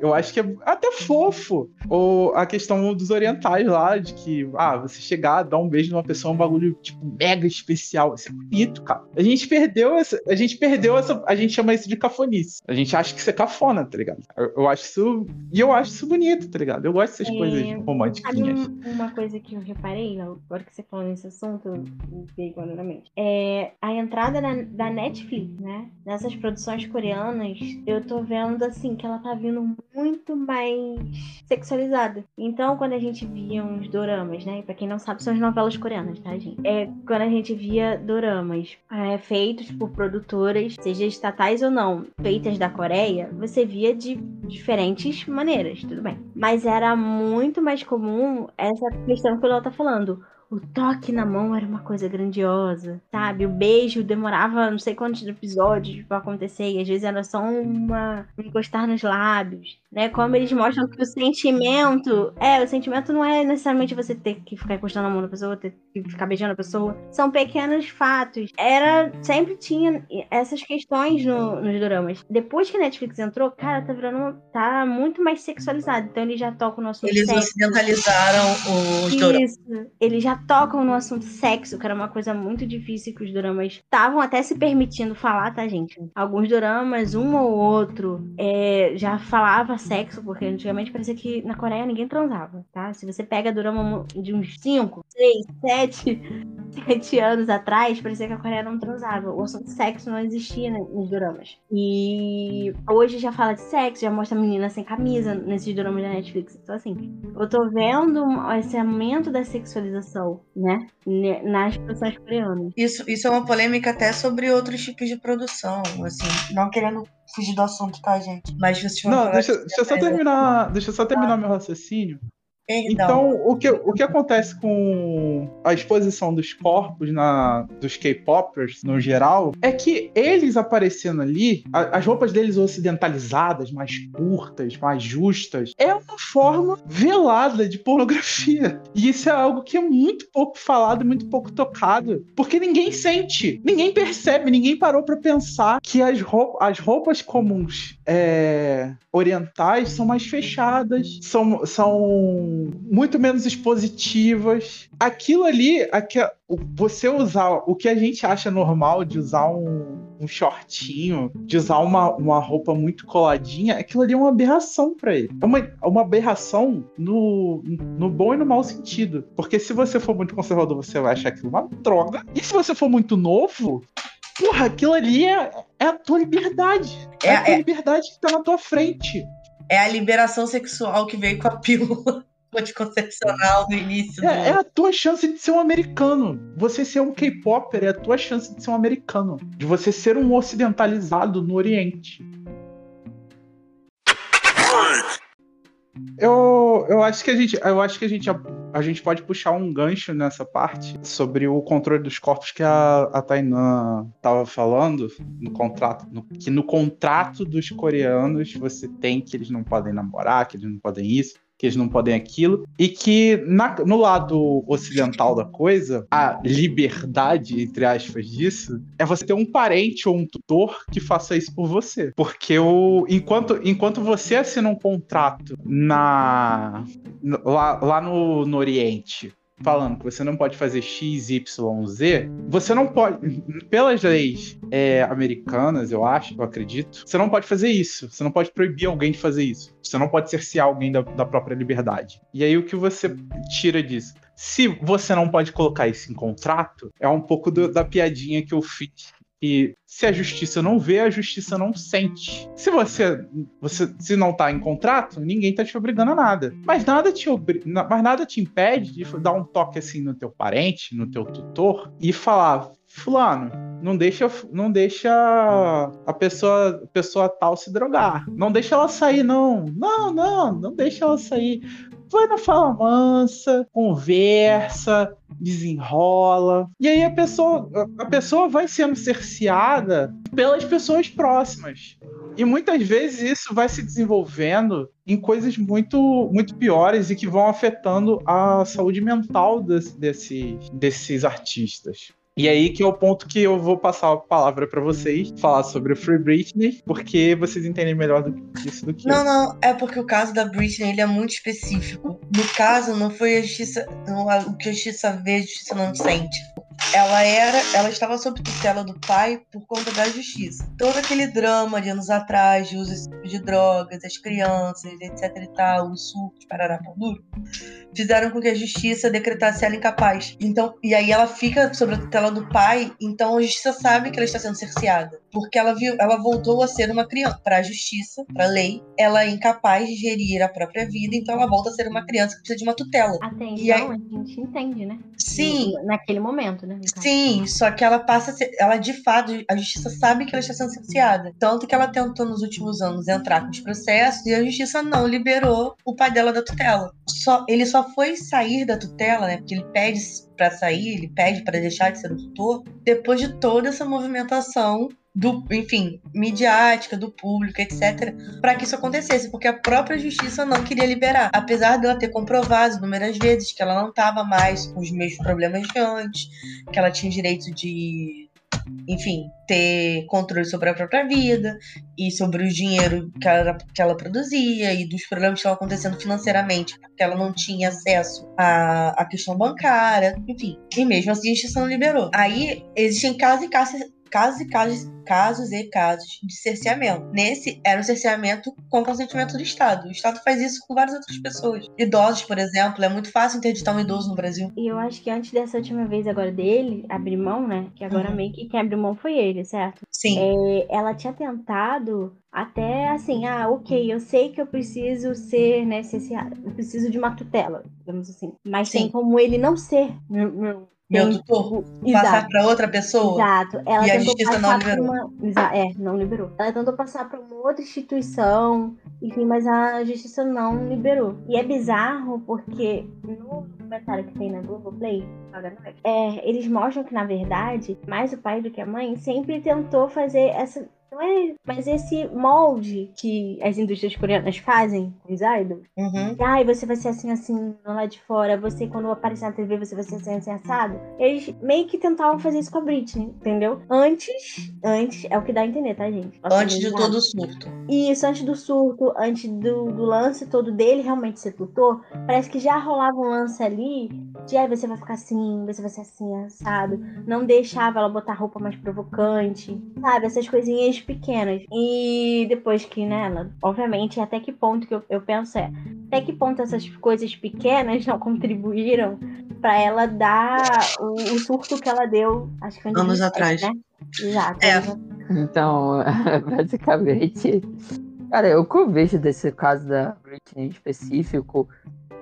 Eu acho que é até fofo. Ou a questão dos orientais lá, de que, ah, você chegar, dar um beijo numa pessoa é um bagulho, tipo, mega especial. Isso é bonito, cara. A gente perdeu essa. A gente perdeu essa. A gente chama isso de cafonice. A gente acha que isso é cafona, tá ligado? Eu, eu acho isso. E eu acho isso bonito, tá ligado? Eu gosto dessas É, coisas românticas. Um- uma coisa que eu reparei, agora que você falou nesse assunto, eu veio agora na mente. É a entrada da, da Netflix, né? Nessas produções coreanas, eu tô vendo assim que ela tá vindo muito mais sexualizada. Então, quando a gente via uns doramas, né? Pra quem não sabe, são as novelas coreanas, tá, gente? É quando a gente via doramas é, feitos por produtoras, seja estatais ou não, feitas da Coreia, você via de diferentes maneiras, tudo bem. Mas era muito mais comum essa questão que o Léo tá falando. O toque na mão era uma coisa grandiosa, sabe? O beijo demorava não sei quantos episódios pra acontecer, e às vezes era só uma um encostar nos lábios, né? Como eles mostram que o sentimento, é, o sentimento não é necessariamente você ter que ficar encostando a mão na pessoa, ter que ficar beijando a pessoa, são pequenos fatos. Era, sempre tinha essas questões no- nos dramas. Depois que a Netflix entrou, cara, tá virando, tá muito mais sexualizado, então eles já tocam no assunto Eles sexo. ocidentalizaram os doramas. Isso. Eles já tocam no assunto sexo, que era uma coisa muito difícil que os doramas estavam até se permitindo falar, tá, gente? Alguns doramas, um ou outro, é, já falava sexo, porque antigamente parecia que na Coreia ninguém transava, tá? Se você pega dorama de uns 5, 6, 7, 7 anos atrás, parecia que a Coreia não transava. O assunto sexo não existia nos doramas. E hoje já fala de sexo, já mostra menina sem camisa nesses doramas da Netflix. Então, assim, eu tô vendo esse aumento da sexualização, né? Nas produções coreanas. Isso, isso é uma polêmica até sobre outros tipos de produção, assim, não querendo fugir do assunto, tá, gente? Mas vocês foram Não, deixa, de deixa eu só terminar. Deixa eu só terminar meu raciocínio. Então, o que, o que acontece com a exposição dos corpos na, dos K-popers, no geral, é que eles aparecendo ali, a- as roupas deles ocidentalizadas, mais curtas, mais justas, é uma forma velada de pornografia. E isso é algo que é muito pouco falado, muito pouco tocado, porque ninguém sente, ninguém percebe, ninguém parou pra pensar que as, as roupas comuns é, orientais são mais fechadas, são, são muito menos expositivas. Aquilo ali, o- você usar o que a gente acha normal de usar um, um shortinho, de usar uma, uma roupa muito coladinha, aquilo ali é uma aberração pra ele. É uma, é uma aberração no, no bom e no mau sentido. Porque se você for muito conservador, você vai achar aquilo uma droga. E se você for muito novo, porra, aquilo ali é, é a tua liberdade. É, É- a tua é- liberdade que tá na tua frente. É a liberação sexual que veio com a pílula anticoncepcional no início. do- É, é a tua chance de ser um americano. Você ser um K-Popper é a tua chance de ser um americano. De você ser um ocidentalizado no Oriente. Eu, eu acho que a gente, eu acho que a gente, a, gente pode puxar um gancho nessa parte sobre o controle dos corpos que a, a Tainan estava falando no contrato, no- que no contrato dos coreanos você tem que eles não podem namorar, que eles não podem isso, que eles não podem aquilo, e que na- no lado ocidental da coisa, a liberdade, entre aspas, disso, é você ter um parente ou um tutor que faça isso por você. Porque o, enquanto, enquanto você assina um contrato na, lá, lá no, no Oriente, falando que você não pode fazer X, Y, Z, você não pode, pelas leis é, americanas, eu acho, eu acredito, você não pode fazer isso. Você não pode proibir alguém de fazer isso. Você não pode cercear alguém da, da própria liberdade. E aí o que você tira disso? Se você não pode colocar isso em contrato, é um pouco do- da piadinha que eu fiz. E se a justiça não vê, a justiça não sente. Se você, você se não tá em contrato, ninguém tá te obrigando a nada. Mas nada te obri- mas nada te impede de dar um toque assim no teu parente, no teu tutor e falar: "Fulano, não deixa não deixa a pessoa, a pessoa tal se drogar. Não deixa ela sair não. Não, não, não deixa ela sair. Vai na fala mansa, conversa, desenrola. E aí a pessoa, a pessoa vai sendo cerceada pelas pessoas próximas. E muitas vezes isso vai se desenvolvendo em coisas muito, muito piores e que vão afetando a saúde mental des- desses, desses artistas. E aí que é o ponto que eu vou passar a palavra para vocês, falar sobre o Free Britney, porque vocês entendem melhor do, disso do que Não, eu. não, é porque o caso da Britney ele é muito específico. No caso, não foi a justiça. não, o que a justiça vê, a justiça não sente. Ela era. Ela estava sob tutela do pai por conta da justiça. Todo aquele drama de anos atrás, de uso de drogas, as crianças, etc e tal, os surtos, parará pão duro, fizeram com que a justiça decretasse ela incapaz. Então, e aí ela fica sob a tutela do pai, então a justiça sabe que ela está sendo cerceada. Porque ela viu, ela voltou a ser uma criança. Para a justiça, para a lei, ela é incapaz de gerir a própria vida, então ela volta a ser uma criança que precisa de uma tutela. Até então, aí- a gente entende, né? Sim, Naquele momento, né? Caso. Sim, só que ela passa ser, ela de fato, a justiça sabe que ela está sendo cerceada. Tanto que ela tentou nos últimos anos entrar com os processos e a justiça não liberou o pai dela da tutela. Só, ele só foi sair da tutela, né? Porque ele pede para sair, ele pede para deixar de ser o tutor, depois de toda essa movimentação do, enfim, midiática, do público, etc, para que isso acontecesse, porque a própria justiça não queria liberar, apesar dela ter comprovado inúmeras vezes que ela não estava mais com os mesmos problemas de antes, que ela tinha direito de, enfim, ter controle sobre a própria vida e sobre o dinheiro que ela, que ela produzia e dos problemas que estavam acontecendo financeiramente, porque ela não tinha acesso à, à questão bancária, enfim. E mesmo assim a justiça não liberou. Aí existem casos e casos. Casos e casos, casos e casos de cerceamento. Nesse era um cerceamento com consentimento do Estado. O Estado faz isso com várias outras pessoas. Idosos, por exemplo, é muito fácil interditar um idoso no Brasil. E eu acho que antes dessa última vez agora dele, abrir mão, né? Que agora Uhum. meio que quem abriu mão foi ele, certo? Sim. É, ela tinha tentado até assim, ah, ok, eu sei que eu preciso ser, né, cerceada. Eu preciso de uma tutela, digamos assim. Mas tem Sim. como ele não ser meu, meu, Meu tutor, Exato. passar para outra pessoa. Exato. Ela E a justiça não liberou. uma. É, não liberou. Ela tentou passar para uma outra instituição, enfim, mas a justiça não liberou. E é bizarro porque no documentário que tem na Globoplay, é, eles mostram que, na verdade, mais o pai do que a mãe sempre tentou fazer essa. Não é, mas esse molde que as indústrias coreanas fazem com os idols, Uhum. Ai, você vai ser assim, assim, lá de fora. Você, quando aparecer na TV, você vai ser assim, assim, assado. Eles meio que tentavam fazer isso com a Britney, entendeu? Antes, antes, é o que dá a entender, tá, gente? Antes de todo o surto. Isso, antes do surto, antes do, do lance todo dele realmente ser tutor, parece que já rolava um lance ali de, ai, você vai ficar assim, você vai ser assim, assado. Não deixava ela botar roupa mais provocante, sabe? Essas coisinhas pequenas. E depois que, né, ela, obviamente, até que ponto que eu, eu penso é, até que ponto essas coisas pequenas não contribuíram pra ela dar o, o surto que ela deu, acho que Anos 2007, atrás. né? Exato. É. Então, basicamente, cara, o que eu vejo desse caso da Britney em específico,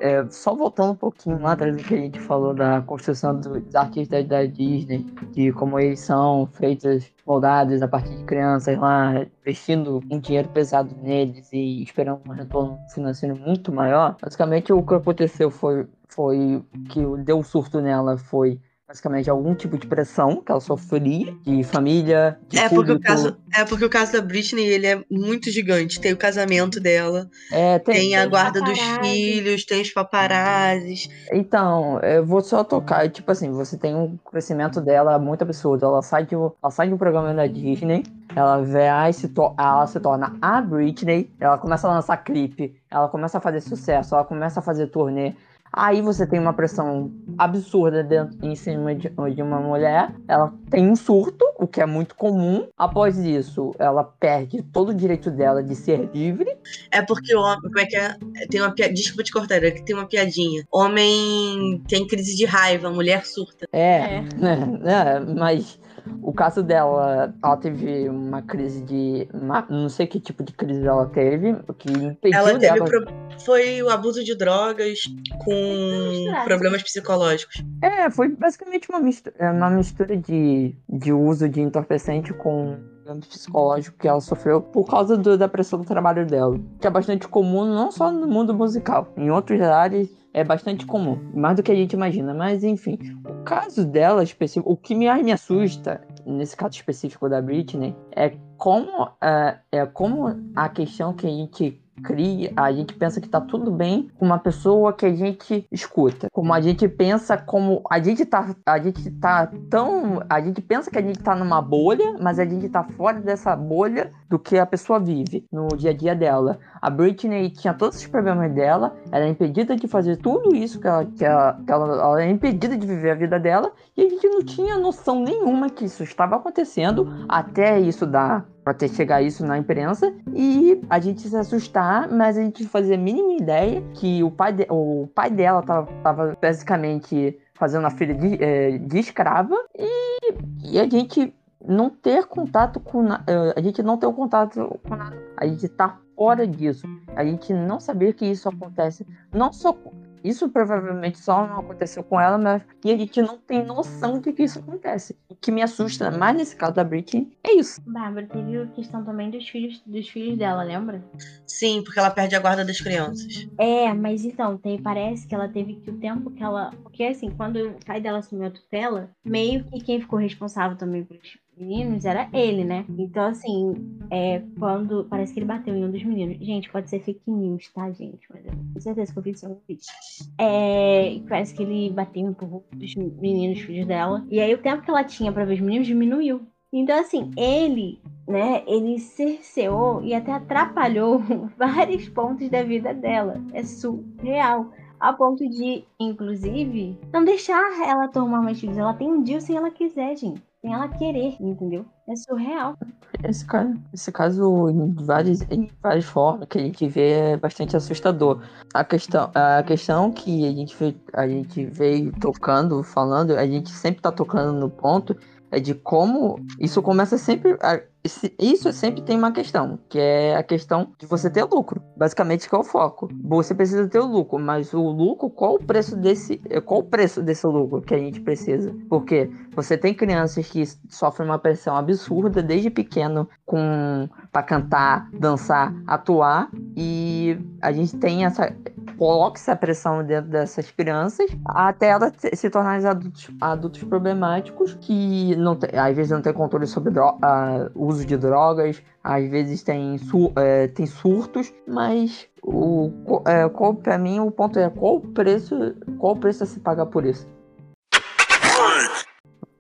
é, só voltando um pouquinho lá atrás do que a gente falou da construção dos artistas da Disney, de como eles são feitos, moldados a partir de crianças lá, investindo um dinheiro pesado neles e esperando um retorno financeiro muito maior. Basicamente, o que aconteceu foi, foi que deu um surto nela foi basicamente algum tipo de pressão que ela sofria de família, de É porque, o caso, é porque o caso da Britney ele é muito gigante. Tem o casamento dela, É, tem, tem, a tem guarda dos paparazzi. filhos, tem os paparazzis. Então, eu vou só tocar, tipo assim, você tem um crescimento dela muito absurdo. Ela sai de, um- ela sai de um programa da Disney, ela vai se to- ela se torna a Britney, ela começa a lançar clipe, ela começa a fazer sucesso, ela começa a fazer turnê. Aí você tem uma pressão absurda dentro, em cima de, de uma mulher. Ela tem um surto, o que é muito comum. Após isso, ela perde todo o direito dela de ser livre. É porque o homem. Como é que é? Tem uma piadinha. Desculpa te cortar, é que tem uma piadinha. Homem tem crise de raiva, mulher surta. É, É. né, né, mas o caso dela, ela teve uma crise de. uma- não sei que tipo de crise ela teve, o que impediu Ela teve dela. pro- foi o abuso de drogas com problemas psicológicos. É, foi basicamente uma mistura, uma mistura de, de uso de entorpecente com problemas psicológicos que ela sofreu por causa do- da pressão do trabalho dela, que é bastante comum não só no mundo musical, em outras áreas é bastante comum, mais do que a gente imagina, mas enfim, o caso dela específico, o que mais me assusta nesse caso específico da Britney é como é, é como a questão que a gente cria, a gente pensa que tá tudo bem com uma pessoa que a gente escuta. Como a gente pensa como a gente tá a gente tá tão a gente pensa que a gente tá numa bolha, mas a gente tá fora dessa bolha do que a pessoa vive no dia a dia dela. A Britney tinha todos os problemas dela, ela é impedida de fazer tudo isso que ela, que ela, que ela, ela é impedida de viver a vida dela, e a gente não tinha noção nenhuma que isso estava acontecendo até isso dar até chegar isso na imprensa e a gente se assustar, mas a gente fazer a mínima ideia que o pai, de, o pai dela tava, tava basicamente fazendo a filha de, é, de escrava e, e a gente não ter contato com eh, a gente não ter o contato com nada. A gente tá fora disso. A gente não saber que isso acontece não só isso provavelmente só não aconteceu com ela, mas e a gente não tem noção de que isso acontece. O que me assusta mais nesse caso da Britney é isso. Bárbara, teve a questão também dos filhos, dos filhos dela, lembra? Sim, porque ela perde a guarda das crianças. É, mas então, tem, parece que ela teve que o tempo que ela. Porque assim, quando o pai dela assumiu a tutela, meio que quem ficou responsável também pelos meninos era ele, né? Então, assim, é, quando. Parece que ele bateu em um dos meninos. Gente, pode ser fake news, tá, gente? Mas eu tenho certeza que eu vi isso em vídeo. É, parece que ele bateu um pouco dos meninos, filhos dela. E aí o tempo que ela tinha pra ver os meninos diminuiu. Então, assim, ele, né, ele cerceou e até atrapalhou vários pontos da vida dela. É surreal. A ponto de, inclusive, não deixar ela tomar mais filhos. Ela tem um dia se ela quiser, gente sem ela querer, entendeu? É surreal. Esse caso, esse caso em, várias, em várias formas que a gente vê é bastante assustador. A questão, a questão que a gente, a gente veio tocando, falando, a gente sempre tá tocando no ponto é de como isso começa sempre. A, isso sempre tem uma questão, que é a questão de você ter lucro. Basicamente, que é o foco. Você precisa ter o lucro, mas o lucro, qual o preço desse. Qual o preço desse lucro que a gente precisa? Porque você tem crianças que sofrem uma pressão absurda desde pequeno com para cantar, dançar, atuar, e a gente tem essa coloca essa pressão dentro dessas crianças até elas se tornarem adultos, adultos problemáticos que não tem, às vezes não tem controle sobre o uh, uso de drogas, às vezes tem, é, tem surtos, mas o, é, qual, pra mim o ponto é qual o preço, qual o preço a se pagar por isso?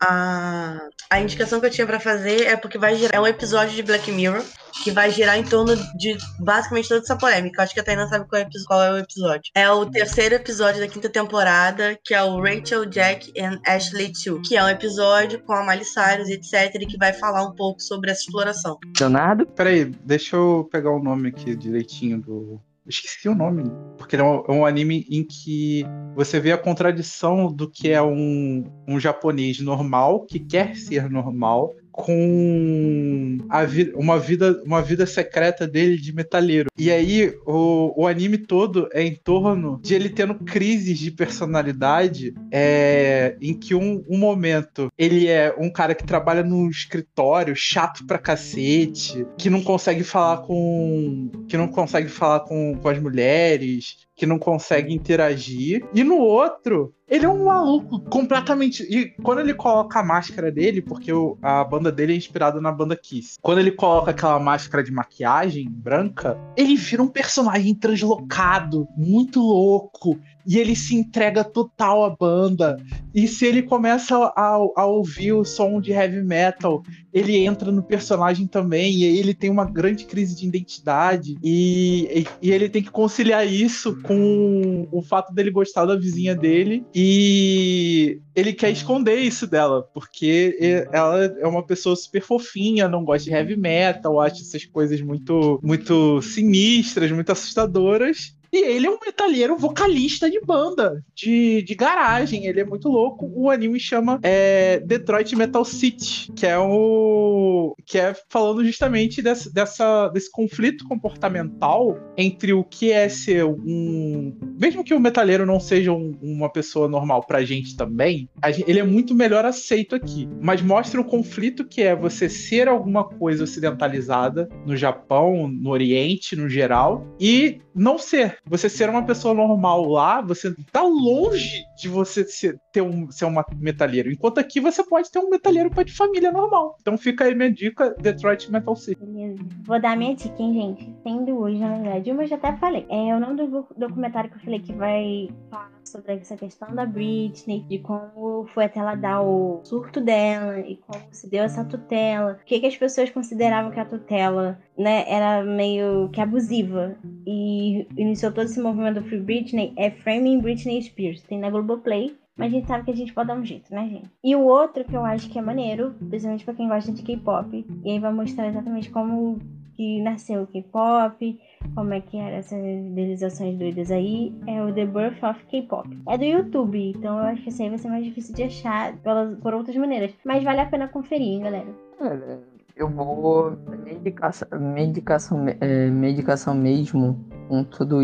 A, a indicação que eu tinha para fazer é porque vai gerar é um episódio de Black Mirror que vai girar em torno de basicamente toda essa polêmica. Acho que a Tainá sabe qual é, qual é, o episódio. É o terceiro episódio da quinta temporada, que é o Rachel, Jack and Ashley 2, que é um episódio com a Miley Cyrus, etc, e que vai falar um pouco sobre essa exploração. Leonardo? Peraí, deixa eu pegar o nome aqui direitinho do, esqueci o nome, porque é um, é um, anime em que você vê a contradição do que é um, um japonês normal, que quer ser normal, com vi uma, vida, uma vida secreta dele de metalheiro. E aí o, o anime todo é em torno de ele tendo crises de personalidade é, em que um, um momento ele é um cara que trabalha no escritório, chato pra cacete, que não consegue falar com. que não consegue falar com, com as mulheres, que não consegue interagir. E no outro, ele é um maluco completamente. E quando ele coloca a máscara dele, porque a banda dele é inspirada na banda Kiss. Quando ele coloca aquela máscara de maquiagem branca, ele vira um personagem translocado, muito louco e ele se entrega total à banda. E se ele começa a, a, ouvir o som de heavy metal, ele entra no personagem também, e aí ele tem uma grande crise de identidade, e, e, e ele tem que conciliar isso com o fato dele gostar da vizinha dele, e ele quer esconder isso dela, porque ela é uma pessoa super fofinha, não gosta de heavy metal, acha essas coisas muito, muito sinistras, muito assustadoras. E ele é um metalheiro vocalista de banda, de, de garagem. Ele é muito louco. O anime chama é, Detroit Metal City, que é o. que é falando justamente desse, dessa, desse conflito comportamental entre o que é ser um. Mesmo que o metalheiro não seja um, uma pessoa normal pra gente também, gente, ele é muito melhor aceito aqui. Mas mostra o conflito que é você ser alguma coisa ocidentalizada no Japão, no Oriente, no geral, e não ser você ser uma pessoa normal lá, você tá longe de você ser, ter um, ser um metalheiro. Enquanto aqui você pode ter um metalheiro de família normal. Então fica aí minha dica, Detroit Metal City. Vou dar minha dica, hein, gente? Tem duas, na verdade. Uma eu já até falei. É o nome do documentário que eu falei que vai falar sobre essa questão da Britney, de como foi até ela dar o surto dela e como se deu essa tutela. O que, que as pessoas consideravam que a tutela né, era meio que abusiva. E iniciou todo esse movimento do Free Britney, é Framing Britney Spears. Tem na Globoplay. Mas a gente sabe que a gente pode dar um jeito, né, gente? E o outro que eu acho que é maneiro, principalmente pra quem gosta de K-pop, e aí vai mostrar exatamente como que nasceu o K-pop, como é que eram essas idealizações doidas aí, é o The Birth of K-pop. É do YouTube, então eu acho que assim aí vai ser mais difícil de achar pelas, por outras maneiras. Mas vale a pena conferir, hein, galera. É, eu vou. Medicação, medicação, é, mesmo, com tudo,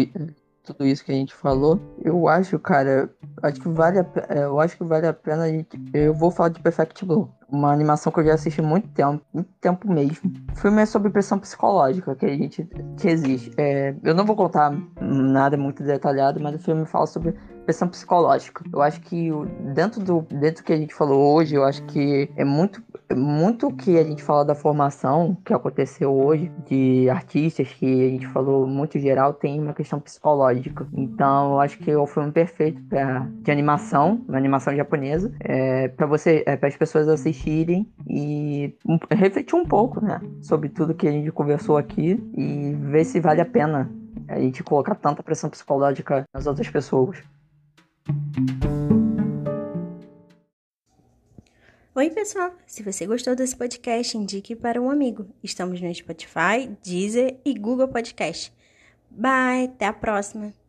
tudo isso que a gente falou, eu acho, cara, acho que vale a, é, eu acho que vale a pena a gente. Eu vou falar de Perfect Blue. Uma animação que eu já assisti muito tempo, muito tempo mesmo. O filme é sobre pressão psicológica que a gente que existe. É, eu não vou contar nada muito detalhado, mas o filme fala sobre pressão psicológica. Eu acho que dentro do dentro do que a gente falou hoje, eu acho que é muito muito que a gente fala da formação que aconteceu hoje de artistas que a gente falou muito geral tem uma questão psicológica. Então, eu acho que é o filme perfeito pra, de animação, uma animação japonesa, é, para você, é, para as pessoas assistirem e um, refletir um pouco, né, sobre tudo que a gente conversou aqui e ver se vale a pena a gente colocar tanta pressão psicológica nas outras pessoas. Oi, pessoal! Se você gostou desse podcast, indique para um amigo. Estamos no Spotify, Deezer e Google Podcast. Bye! Até a próxima!